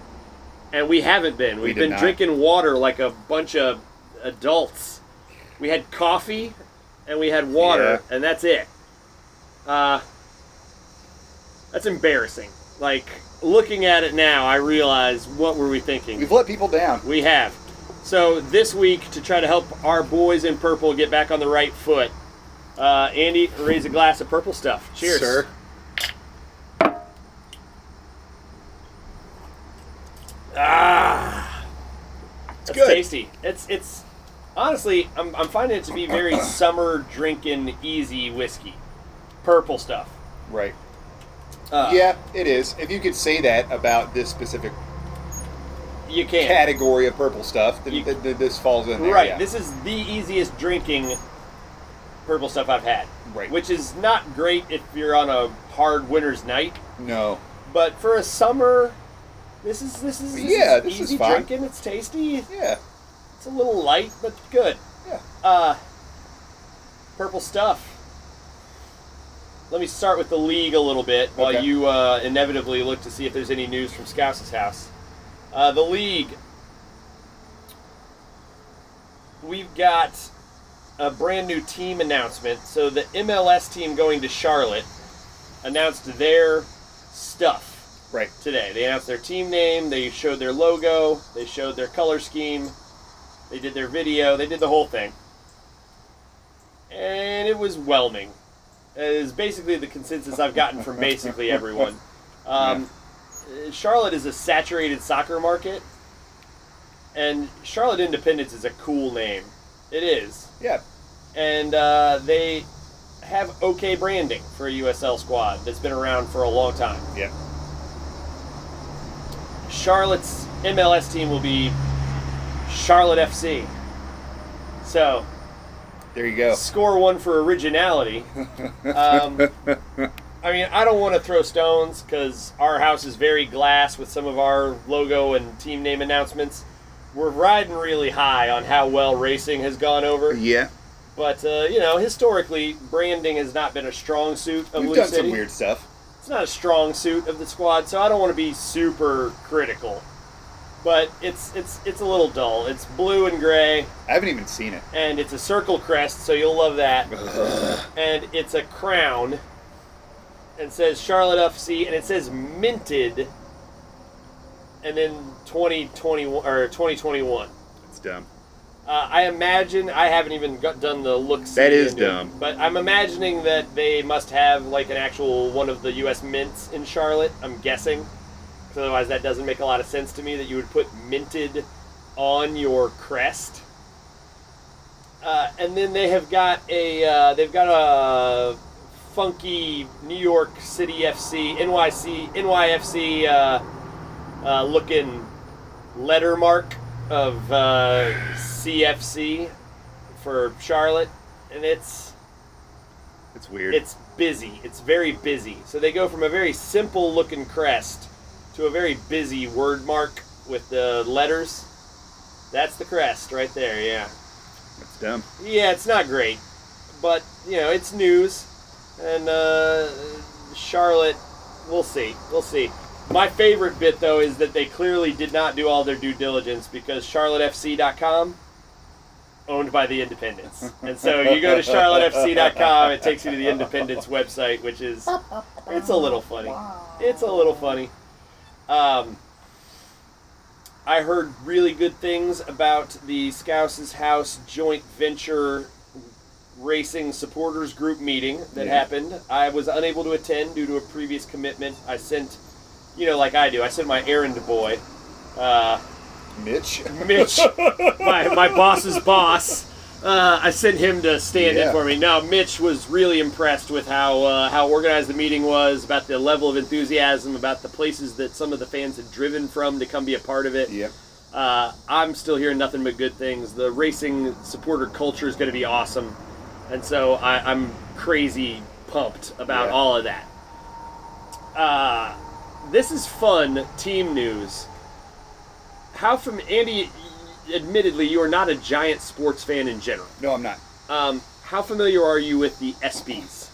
And we haven't been. We've did been not. drinking water like a bunch of adults. We had coffee and we had water, and that's it. Uh, that's embarrassing. Like looking at it now, I realize what were we thinking? We've let people down. We have. So this week, to try to help our boys in purple get back on the right foot, uh, Andy, raise a glass of purple stuff. Cheers, Sir. Ah, it's good. tasty. It's it's honestly, I'm, I'm finding it to be very summer drinking easy whiskey, purple stuff. Right. Uh, yeah, it is. If you could say that about this specific you can. category of purple stuff, then, You- then- then this falls in there. Right. yeah. This is the easiest drinking purple stuff I've had. Right. Which is not great if you're on a hard winter's night, no. but for a summer, this is this is, this Yeah, is this is easy fine. drinking. It's tasty. Yeah. It's a little light, but good. Yeah. Uh, purple stuff. Let me start with the league a little bit while Okay. you uh, inevitably look to see if there's any news from Scouse's house. Uh, the league. We've got a brand new team announcement. So the MLS team going to Charlotte announced their stuff Right. today. They announced their team name, they showed their logo, they showed their color scheme, they did their video, they did the whole thing. and it was whelming. Is basically the consensus I've gotten from basically everyone. Um, Charlotte is a saturated soccer market, and Charlotte Independence is a cool name. It is, Yeah. and uh, they have okay branding for a USL squad that's been around for a long time. Yeah. Charlotte's MLS team will be Charlotte FC. So, There you go. score one for originality. Um, I mean, I don't want to throw stones because our house is very glass with some of our logo and team name announcements. We're riding really high on how well racing has gone over. yeah. But, uh, you know, historically, branding has not been a strong suit of We've Blue done City. some weird stuff. It's not a strong suit of the squad, so I don't want to be super critical. But it's it's it's a little dull. It's blue and gray, I haven't even seen it. and it's a circle crest, so you'll love that. and it's a crown, and says Charlotte FC, and it says minted, and then 2021 or 2021. It's dumb. Uh, I imagine I haven't even got, done the look. That is dumb. But I'm imagining that they must have like an actual one of the U.S. mints in Charlotte. I'm guessing, otherwise that doesn't make a lot of sense to me that you would put minted on your crest. Uh, and then they have got a uh, they've got a funky New York City FC NYC NYFC uh, uh, looking letter mark of uh, CFC for Charlotte, and it's It's weird. it's busy. It's very busy. So they go from a very simple looking crest to a very busy word mark with the letters. That's the crest right there. Yeah. That's dumb. Yeah, it's not great, but you know it's news, and uh, Charlotte, we'll see, we'll see. My favorite bit though is that they clearly did not do all their due diligence because CharlotteFC.com owned by the Independence, and so you go to CharlotteFC.com, it takes you to the Independence website, which is it's a little funny. It's a little funny. Um, I heard really good things about the Scouses House joint venture racing supporters group meeting that Yeah. happened. I was unable to attend due to a previous commitment. I sent, you know, like I do, I sent my errand boy, uh, Mitch. Mitch, my, my boss's boss. Uh, I sent him to stand in for me. Now, Mitch was really impressed with how uh, how organized the meeting was, about the level of enthusiasm, about the places that some of the fans had driven from to come be a part of it. Yep. Uh, I'm still hearing nothing but good things. The racing supporter culture is going to be awesome, and so I, I'm crazy pumped about Yeah. all of that. Uh, this is fun team news. How from Andy? Admittedly, you are not a giant sports fan in general. No, I'm not Um, how familiar are you with the ESPYS?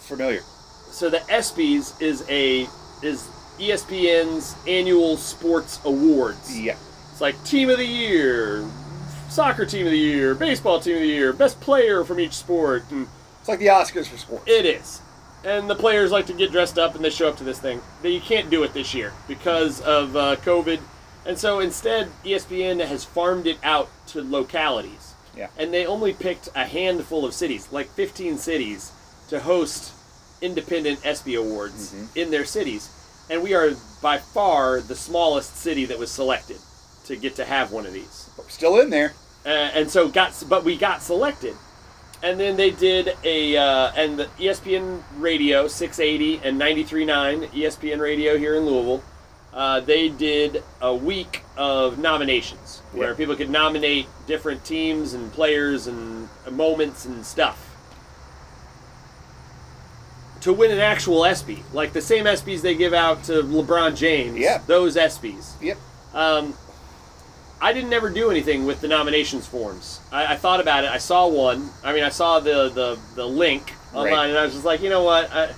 familiar. So the ESPYS is a is ESPN's annual sports awards. Yeah. It's like team of the year, soccer team of the year, baseball team of the year, best player from each sport, and It's like the Oscars for sports. it is. And the players like to get dressed up and they show up to this thing. But you can't do it this year because of uh, COVID. And so instead, ESPN has farmed it out to localities. Yeah. And they only picked a handful of cities, like 15 cities, to host independent ESPY awards in their cities. And we are by far the smallest city that was selected to get to have one of these We're still in there. uh, and so got but we got selected and then they did a uh, and the espn radio 680 and 93.9 espn radio here in louisville uh, they did a week of nominations where Yeah. people could nominate different teams and players and moments and stuff to win an actual ESPY, like the same ESPYs they give out to LeBron James. Yeah. Those ESPYs. Yep. Um, I didn't ever do anything with the nominations forms. I, I thought about it. I saw one. I mean, I saw the the, the link online, Right. and I was just like, you know what? I,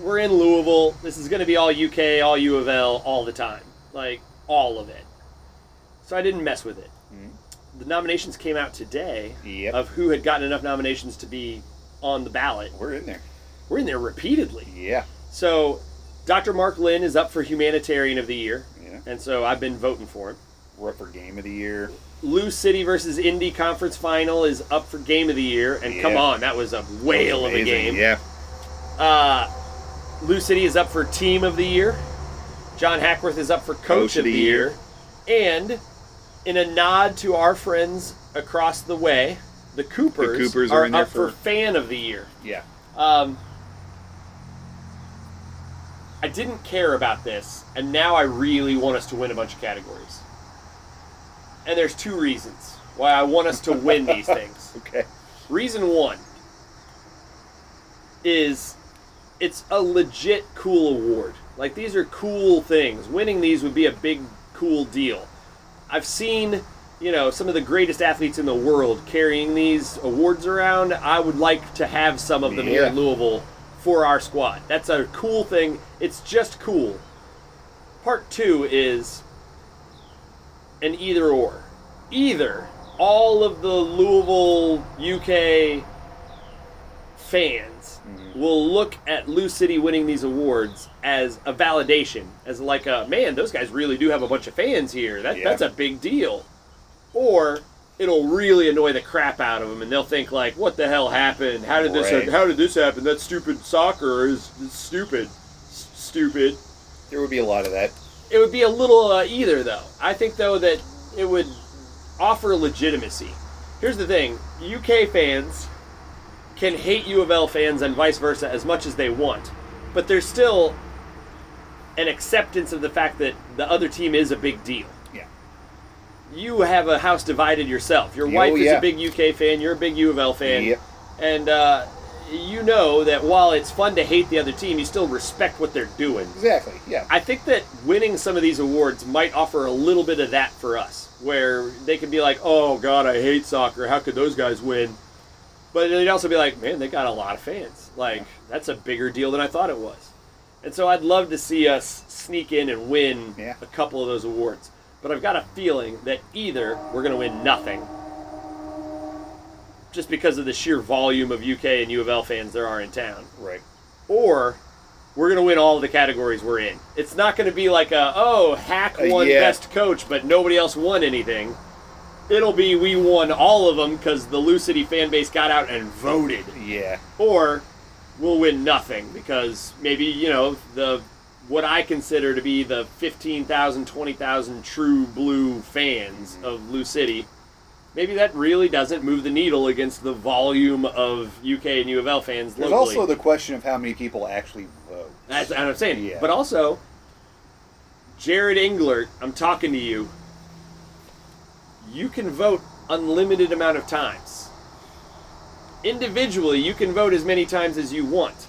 we're in Louisville. This is going to be all UK, all U of L, all the time, like all of it. So I didn't mess with it. The nominations came out today Yep. of who had gotten enough nominations to be on the ballot. We're in there. We're in there repeatedly. Yeah. So, Dr. Mark Lynn is up for Humanitarian of the Year, Yeah. and so I've been voting for him. We're up for game of the year. Lou City versus Indy Conference Final is up for Game of the Year, and come on, that was a whale of a game. Yeah. Uh, Lou City is up for Team of the Year. John Hackworth is up for Coach, of the, year. And in a nod to our friends across the way, the Coopers, Coopers are, are in up for, for- Fan of the Year. Yeah. Um, I didn't care about this, and now I really want us to win a bunch of categories. And there's two reasons why I want us to win these things. Okay. Reason one is it's a legit cool award. Like these are cool things. Winning these would be a big cool deal. I've seen, you know, some of the greatest athletes in the world carrying these awards around. I would like to have some of them here Yeah. in Louisville for our squad. That's a cool thing. It's just cool. Part 2 is an either or. Either all of the Louisville UK fans will look at Lou City winning these awards as a validation, as like a man, those guys really do have a bunch of fans here. That, Yeah. That's a big deal. Or it'll really annoy the crap out of them, and they'll think like, "What the hell happened? How did this? Right. How did this happen? That stupid soccer is, is stupid, S- stupid." There would be a lot of that. It would be a little uh, either though. I think though that it would offer legitimacy. Here's the thing: UK fans can hate U of L fans and vice versa as much as they want, but there's still an acceptance of the fact that the other team is a big deal. Yeah. You have a house divided yourself. Your Oh, wife is a big UK fan. You're a big U of L fan, Yep. and uh, you know that while it's fun to hate the other team, you still respect what they're doing. Exactly. Yeah. I think that winning some of these awards might offer a little bit of that for us, where they could be like, "Oh God, I hate soccer. How could those guys win?" But they'd also be like, "Man, they got a lot of fans. Like that's a bigger deal than I thought it was." And so I'd love to see us sneak in and win Yeah. a couple of those awards. But I've got a feeling that either we're going to win nothing, just because of the sheer volume of UK and U of L fans there are in town Right. or we're going to win all the categories we're in. It's not going to be like a oh hack Uh, won yeah. best coach, but nobody else won anything. It'll be we won all of them because the Lou City fan base got out and voted, Yeah. or we'll win nothing because maybe you know the what I consider to be the 15,000, 20,000 true blue fans mm-hmm. of Lou City. Maybe that really doesn't move the needle against the volume of UK and U of L fans There's locally. also the question of how many people actually vote. That's what I'm saying. Yeah. But also, Jared Englert, I'm talking to you. You can vote unlimited amount of times. Individually, you can vote as many times as you want.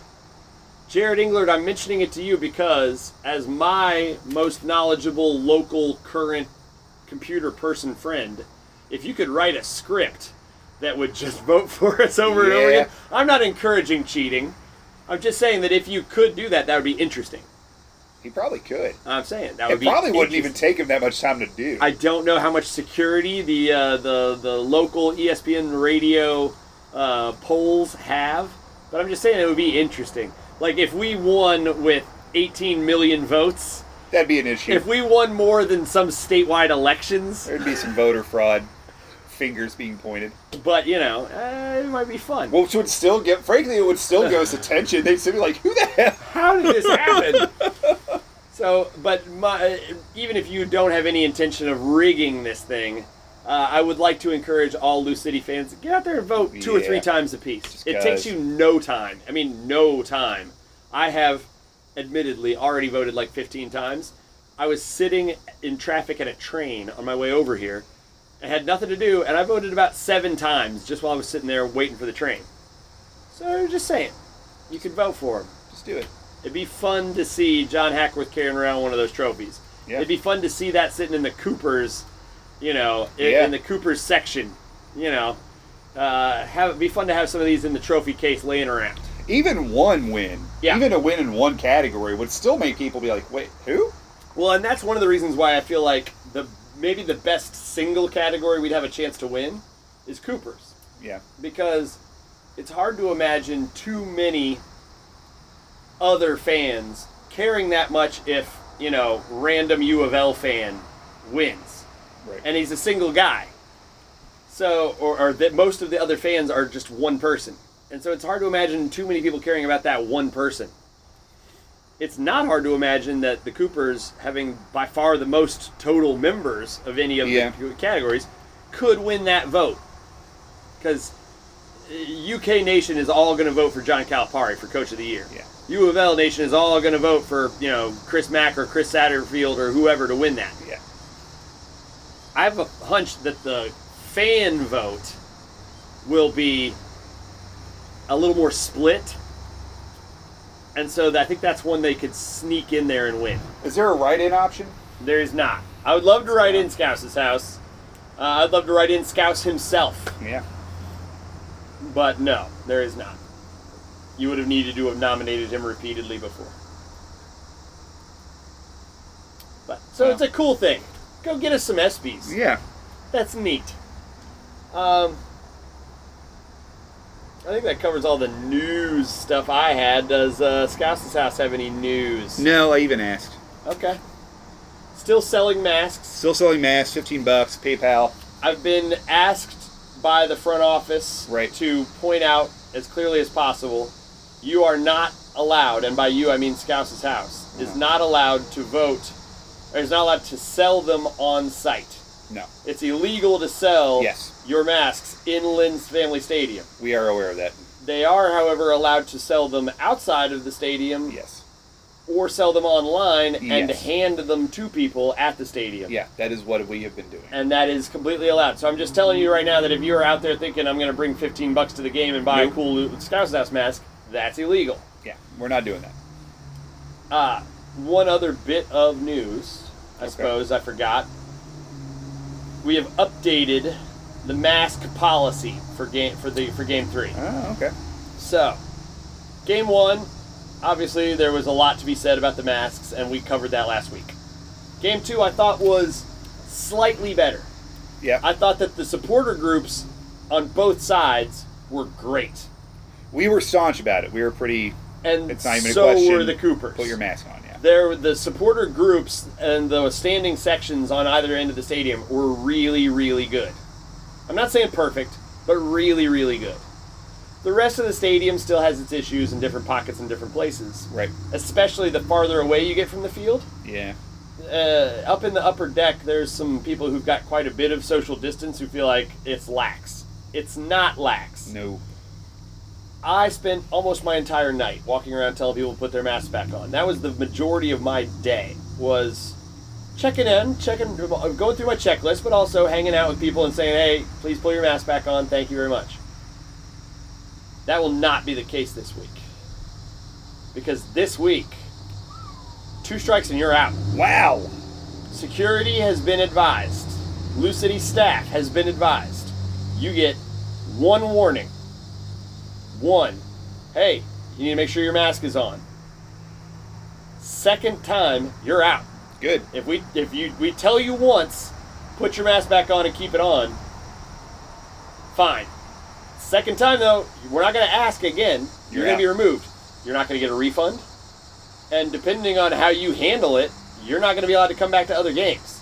Jared Englert, I'm mentioning it to you because, as my most knowledgeable local current computer person friend, if you could write a script that would just vote for us over and over again, I'm not encouraging cheating. I'm just saying that if you could do that, that would be interesting. He probably could. I'm saying that would It be probably wouldn't even take him that much time to do. I don't know how much security the uh, the the local ESPN radio uh, polls have, but I'm just saying it would be interesting. Like if we won with 18 million votes, That'd be an issue. if we won more than some statewide elections, There'd be some voter fraud, fingers being pointed. but you know, uh, it might be fun. Which would still get, frankly, it would still get us attention. They'd still be like, who the hell? how did this happen? so, but my, even if you don't have any intention of rigging this thing, uh, I would like to encourage all Lou City fans get out there and vote two or three times a piece. Just It 'cause. takes you no time. I mean, no time. I have, admittedly, already voted like 15 times. I was sitting in traffic at a train on my way over here. I had nothing to do, and I voted about seven times just while I was sitting there waiting for the train. So, just saying, you could vote for him. Just do it. It'd be fun to see John Hackworth carrying around one of those trophies. Yeah. It'd be fun to see that sitting in the Coopers, you know, in, Yeah. in the Coopers section. You know, uh, have it'd be fun to have some of these in the trophy case laying around. Even one win, Yeah. even a win in one category, would still make people be like, wait, who? Well, and that's one of the reasons why I feel like maybe the best single category we'd have a chance to win is Coopers Yeah. because it's hard to imagine too many other fans caring that much if you know random U of L fan wins. Right. and he's a single guy. So, or, or that most of the other fans are just one person, and so it's hard to imagine too many people caring about that one person. It's not hard to imagine that the Coopers, having by far the most total members of any of Yeah. the categories, could win that vote. Because UK uh, Nation is all going to vote for John Calipari for Coach of the Year. Yeah. U of L Nation is all going to vote for you know Chris Mack or Chris Satterfield or whoever to win that. Yeah. I have a hunch that the fan vote will be a little more split, and so I think that's one they could sneak in there and win. Is there a write-in option? There is not. I would love to write in Scouse's house. Uh, I'd love to write in Scouse himself, Yeah. but no, there is not. You would have needed to have nominated him repeatedly before. But so Well. it's a cool thing. Go get us some ESPYS. Yeah. That's neat. Um, I think that covers all the news stuff I had. Does uh, Scouse's house have any news? No, I even asked. Okay. Still selling masks. Still selling masks, fifteen bucks, PayPal. I've been asked by the front office Right. to point out as clearly as possible you are not allowed, and by you I mean Scouse's house, is not allowed to vote, or is not allowed to sell them on site. No, It's illegal to sell Yes. Your masks in Lynn's Family Stadium. we are aware of that. They are, however, allowed to sell them outside of the stadium Yes. or sell them online and Yes. hand them to people at the stadium. Yeah, that is what we have been doing. And that is completely allowed. So I'm just telling you right now that if you're out there thinking I'm going to bring 15 bucks to the game and buy Nope. a cool Scouts House mask, that's illegal. Yeah, we're not doing that. Uh, one other bit of news, I Okay. suppose I forgot. We have updated the mask policy for game for the for game three. Oh, okay. So, game one, obviously there was a lot to be said about the masks, and we covered that last week. Game two, I thought was slightly better. Yeah, I thought that the supporter groups on both sides were great, we were staunch about it. We were pretty. and It's not even a so question. were the Coopers. Put your mask on. Yeah. There, the supporter groups and the standing sections on either end of the stadium were really, really good. I'm not saying perfect, but really, really good. The rest of the stadium still has its issues in different pockets and different places, Right. especially the farther away you get from the field. Yeah. Uh, up in the upper deck, there's some people who've got quite a bit of social distance who feel like it's lax. It's not lax. No. I spent almost my entire night walking around telling people to put their masks back on. That was the majority of my day was checking in, checking, going through my checklist, but also hanging out with people and saying, "Hey, please pull your mask back on. Thank you very much." That will not be the case this week because this week, two strikes and you're out. Wow. Security has been advised. Lou City staff has been advised. You get one warning. One, hey, you need to make sure your mask is on. Second time, you're out. Good. If we if you we tell you once, put your mask back on and keep it on. Fine. Second time though, we're not going to ask again. You're, You're going to be removed. You're not going to get a refund. And depending on how you handle it, you're not going to be allowed to come back to other games.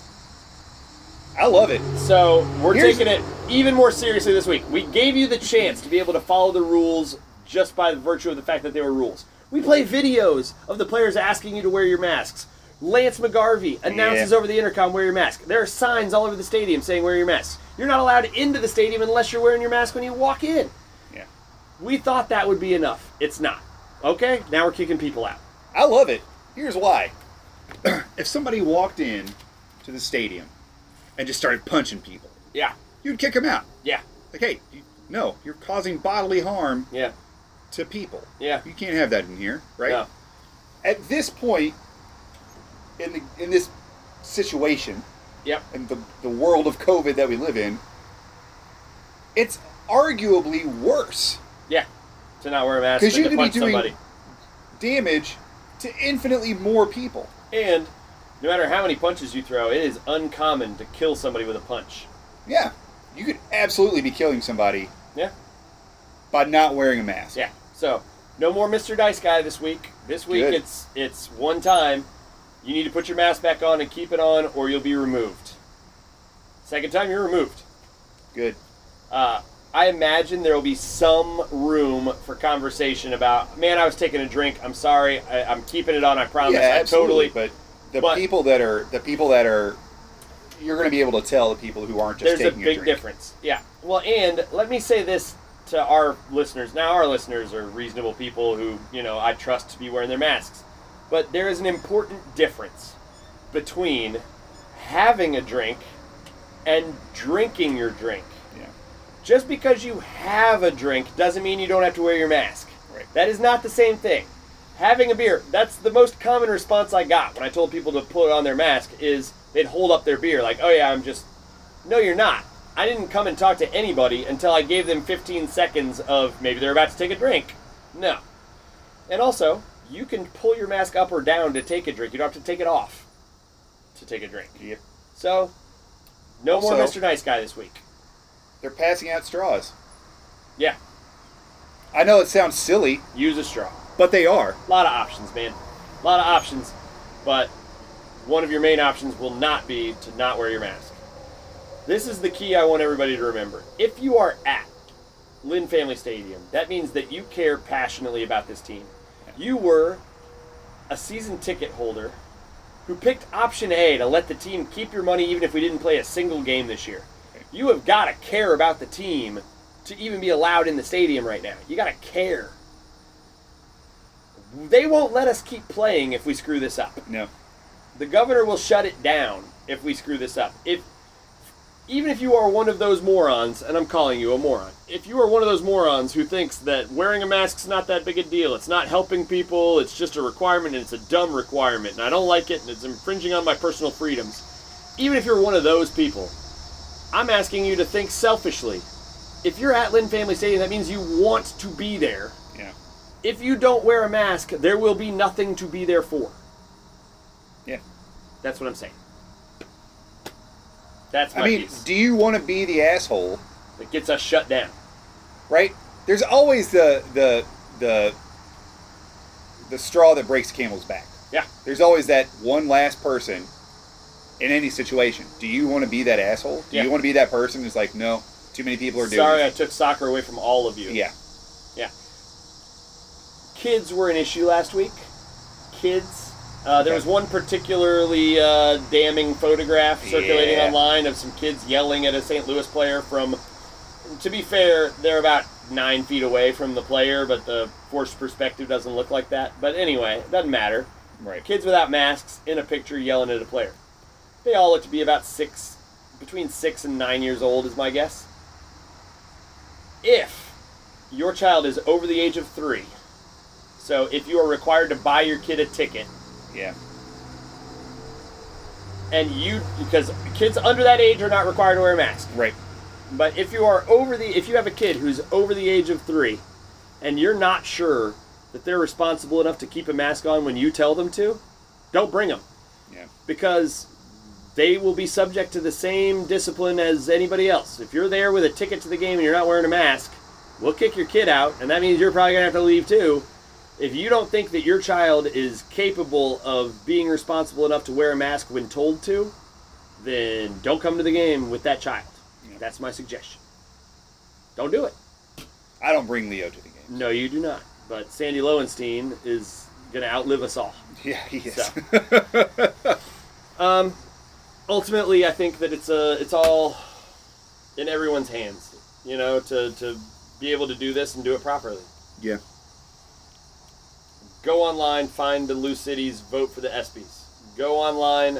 I love it. So we're Here's- taking it even more seriously this week. We gave you the chance to be able to follow the rules just by virtue of the fact that they were rules. We play videos of the players asking you to wear your masks. Lance McGarvey announces Yeah. over the intercom, wear your mask. There are signs all over the stadium saying wear your mask. You're not allowed into the stadium unless you're wearing your mask when you walk in. Yeah. We thought that would be enough. It's not. Okay, now we're kicking people out. I love it. Here's why. if somebody walked in to the stadium and just started punching people, Yeah, you'd kick them out. yeah, Like, hey, you, no, you're causing bodily harm yeah, to people. yeah. You can't have that in here, right? No. At this point, in the in this situation, Yep. and the the world of COVID that we live in, it's arguably worse Yeah. To not wear a mask 'Cause than you to could be doing- somebody. damage to infinitely more people. And no matter how many punches you throw, it is uncommon to kill somebody with a punch. Yeah, you could absolutely be killing somebody Yeah. by not wearing a mask. Yeah. So no more Mr. Dice Guy this week. This week Good. it's it's one time. You need to put your mask back on and keep it on, or you'll be removed. Second time, you're removed. Good. Uh, I imagine there will be some room for conversation about, man, I was taking a drink. I'm sorry. I, I'm keeping it on. I promise. yeah, I absolutely. totally. But the but- people that are the people that are, you're going to be able to tell the people who aren't just There's a big difference. Yeah. Well, and let me say this to our listeners. Now, our listeners are reasonable people who, you know, I trust to be wearing their masks. But there is an important difference between having a drink and drinking your drink. Yeah. Just because you have a drink doesn't mean you don't have to wear your mask. Right. That is not the same thing. Having a beer, that's the most common response I got when I told people to put on their mask is they'd hold up their beer like, "Oh yeah, I'm just No, you're not. I didn't come and talk to anybody until I gave them 15 seconds of maybe they're about to take a drink. No. And also, you can pull your mask up or down to take a drink. You don't have to take it off to take a drink. Yep. So, no more Mr. Nice Guy this week. They're passing out straws. Yeah, I know it sounds silly, use a straw. but they are. A lot of options, man. A lot of options, but one of your main options will not be to not wear your mask. This is the key I want everybody to remember. If you are at Lynn Family Stadium, that means that you care passionately about this team. You were a season ticket holder who picked option A to let the team keep your money even if we didn't play a single game this year. You have got to care about the team to even be allowed in the stadium right now. You got to care. They won't let us keep playing if we screw this up. No. The governor will shut it down if we screw this up. If even if you are one of those morons, and I'm calling you a moron, if you are one of those morons who thinks that wearing a mask's not that big a deal, it's not helping people, it's just a requirement and it's a dumb requirement, and I don't like it and it's infringing on my personal freedoms, even if you're one of those people, I'm asking you to think selfishly. If you're at Lynn Family Stadium, that means you want to be there. Yeah. If you don't wear a mask, there will be nothing to be there for. Yeah. That's what I'm saying. That's I mean, piece. do you want to be the asshole? That gets us shut down. Right? There's always the the the the straw that breaks the camel's back. Yeah. There's always that one last person in any situation. Do you want to be that asshole? Do Yeah. you want to be that person who's like, no, too many people are doing Sorry, I took soccer away from all of you. Yeah. Yeah. Kids were an issue last week. Kids. Uh, there Okay. was one particularly uh, damning photograph circulating Yeah. online of some kids yelling at a St. Louis player from. To be fair, they're about nine feet away from the player, but the forced perspective doesn't look like that. But anyway, it doesn't matter. Right. Kids without masks in a picture yelling at a player. They all look to be about six, between six and nine years old, is my guess. If your child is over the age of three, so if you are required to buy your kid a ticket, Yeah. and you, because kids under that age are not required to wear a mask, Right. but if you are over the, if you have a kid who's over the age of three, and you're not sure that they're responsible enough to keep a mask on when you tell them to, don't bring them. Yeah. because they will be subject to the same discipline as anybody else. If you're there with a ticket to the game and you're not wearing a mask, we'll kick your kid out, and that means you're probably gonna have to leave too. If you don't think that your child is capable of being responsible enough to wear a mask when told to, then don't come to the game with that child. Yeah. That's my suggestion. Don't do it. I don't bring Leo to the game. No, you do not. But Sandy Lowenstein is gonna outlive us all. Yeah, he is. Um, ultimately, I think that it's a it's all in everyone's hands. You know, to to be able to do this and do it properly. yeah. Go online, find the loose cities, vote for the ESPYS. Go online,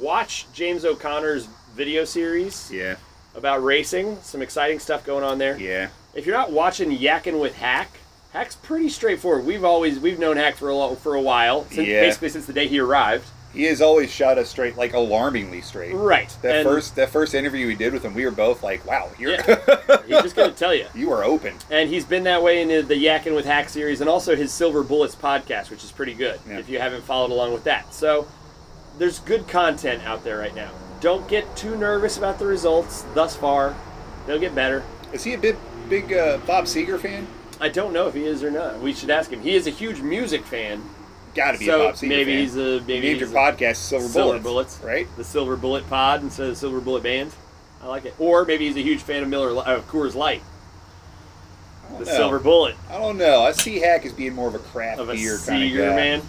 watch James O'Connor's video series Yeah. about racing. Some exciting stuff going on there. Yeah. If you're not watching Yakking with Hack, Hack's pretty straightforward. We've always we've known Hack for a for a while, since, Yeah. basically since the day he arrived. He has always shot us straight, like alarmingly straight. Right. That And first that first interview we did with him, we were both like, "Wow, you're he's just gonna tell you. you are open." And he's been that way in the, the Yakkin with Hack series and also his Silver Bullets podcast, which is pretty good Yeah. if you haven't followed along with that. So there's good content out there right now. Don't get too nervous about the results thus far. They'll get better. Is he a big big uh, Bob Seger fan? I don't know if he is or not. We should ask him. He is a huge music fan. Got to be so a Bob Seger maybe fan. he's a maybe Named your podcast Silver, Silver Bullets, Bullets, right? The Silver Bullet Pod instead of Silver Bullet Band. I like it. Or maybe he's a huge fan of Miller uh, Coors Light, the know. Silver Bullet I don't know. I see Hack as being more of a craft of a beer kind of guy. man.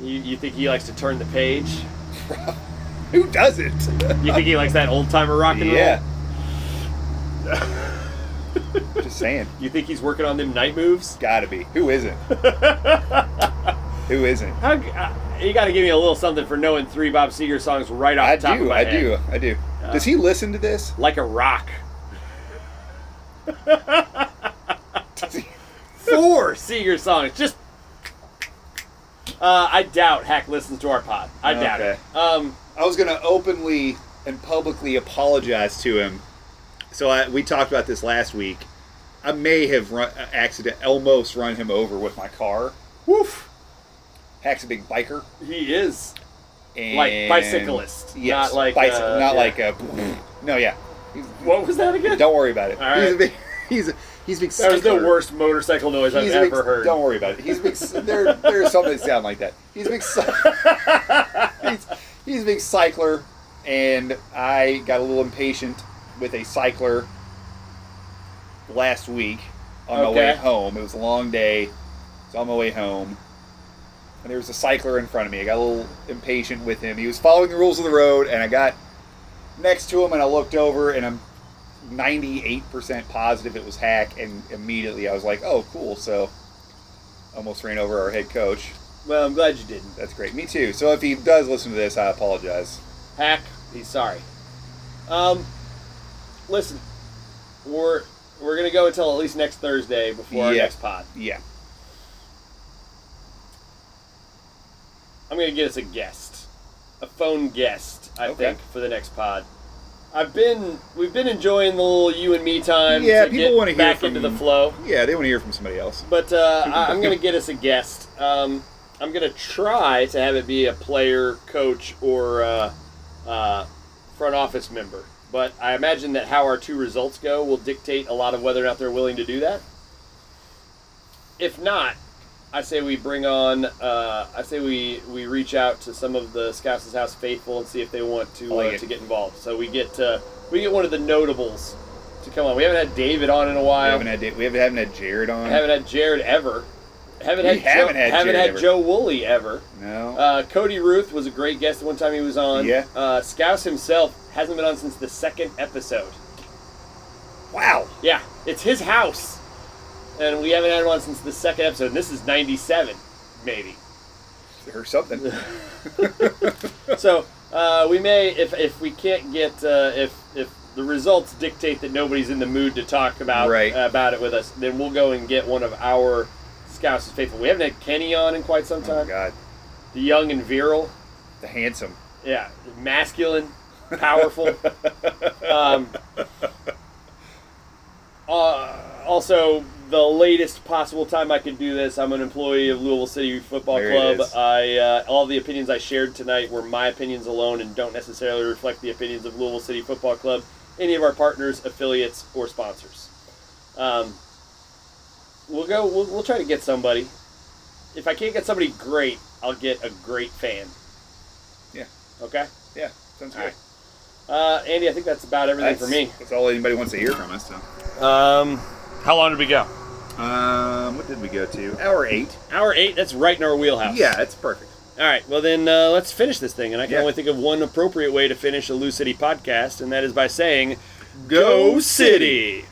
You, you think he likes to turn the page? Who doesn't? You think he likes that old timer rock and roll? yeah. Just saying. You think he's working on them night moves? Gotta be. Who isn't? Who isn't? How, uh, you got to give me a little something for knowing three Bob Seger songs right off I the top of do. my I head. do. I do. Does he listen to this? Like a rock. Four Seger songs. Just. Uh, I doubt Hack listens to our pod. I doubt it. Um, I was gonna openly and publicly apologize to him. So I, we talked about this last week. I may have run, accident almost run him over with my car. woof. Hack's a big biker. He is. And Like bicyclist, Yes, not like, bicy- uh, not yeah. like a. No, yeah. He's- What was that again? don't worry about it. All He's a right. big. He's a, he's a big. that was the worst motorcycle noise I've He's big, ever heard. Don't worry about it. He's a big. there, there's some that sound like that. He's a big. he's, he's a big cycler, and I got a little impatient with a cycler last week on my way home. It was a long day. I was on my way home, and there was a cycler in front of me. I got a little impatient with him. He was following the rules of the road, and I got next to him, and I looked over, and I'm 98% positive it was Hack, and immediately I was like, oh, cool. So almost ran over our head coach. Well, I'm glad you didn't. That's great. Me too. So if he does listen to this, I apologize. Hack, he's sorry. Um, listen, we're we're gonna go until at least next Thursday before our Yeah. next pod. Yeah. I'm gonna get us a guest, a phone guest. I Okay. think for the next pod. I've been we've been enjoying the little you and me time. Yeah, to people get wanna hear back from- into the flow. Yeah, they want to hear from somebody else. But uh, I, I'm going to get us a guest. Um, I'm going to try to have it be a player, coach, or uh, uh, front office member. But I imagine that how our two results go will dictate a lot of whether or not they're willing to do that. If not, I say we bring on. Uh, I say we, we reach out to some of the Scouts' House faithful and see if they want to like uh, to get involved. So we get uh, we get one of the notables to come on. We haven't had David on in a while. We haven't had we haven't, haven't had Jared on. I haven't had Jared ever. Haven't We had haven't Joe, had haven't Jared had ever. Joe Woolley ever. no. Uh, Cody Ruth was a great guest the one time he was on. Yeah. Uh, Scouse himself hasn't been on since the second episode. wow. Yeah, it's his house, and we haven't had one since the second episode. And this is '97, maybe. Or something. so uh, we may, if if we can't get, uh, if if the results dictate that nobody's in the mood to talk about Right. about it with us, then we'll go and get one of our Scouts is faithful. We haven't had Kenny on in quite some oh time. God. the young and virile. The handsome. Yeah, masculine, powerful. um, uh, also, the latest possible time I could do this, I'm an employee of Louisville City Football There Club. I uh, all the opinions I shared tonight were my opinions alone and don't necessarily reflect the opinions of Louisville City Football Club, any of our partners, affiliates, or sponsors. Um, we'll go. We'll, we'll try to get somebody. If I can't get somebody great, I'll get a great fan. Yeah. Okay. Yeah. Sounds All good. right. Uh, Andy, I think that's about everything That's, for me. That's all anybody wants to hear from us. So. Um, how long did we go? Um, what did we go to? Hour eight. Hour eight. That's right in our wheelhouse. Yeah, that's perfect. All right. Well, then uh, let's finish this thing. And I can Yeah. only think of one appropriate way to finish a Lou City podcast, and that is by saying, Go City.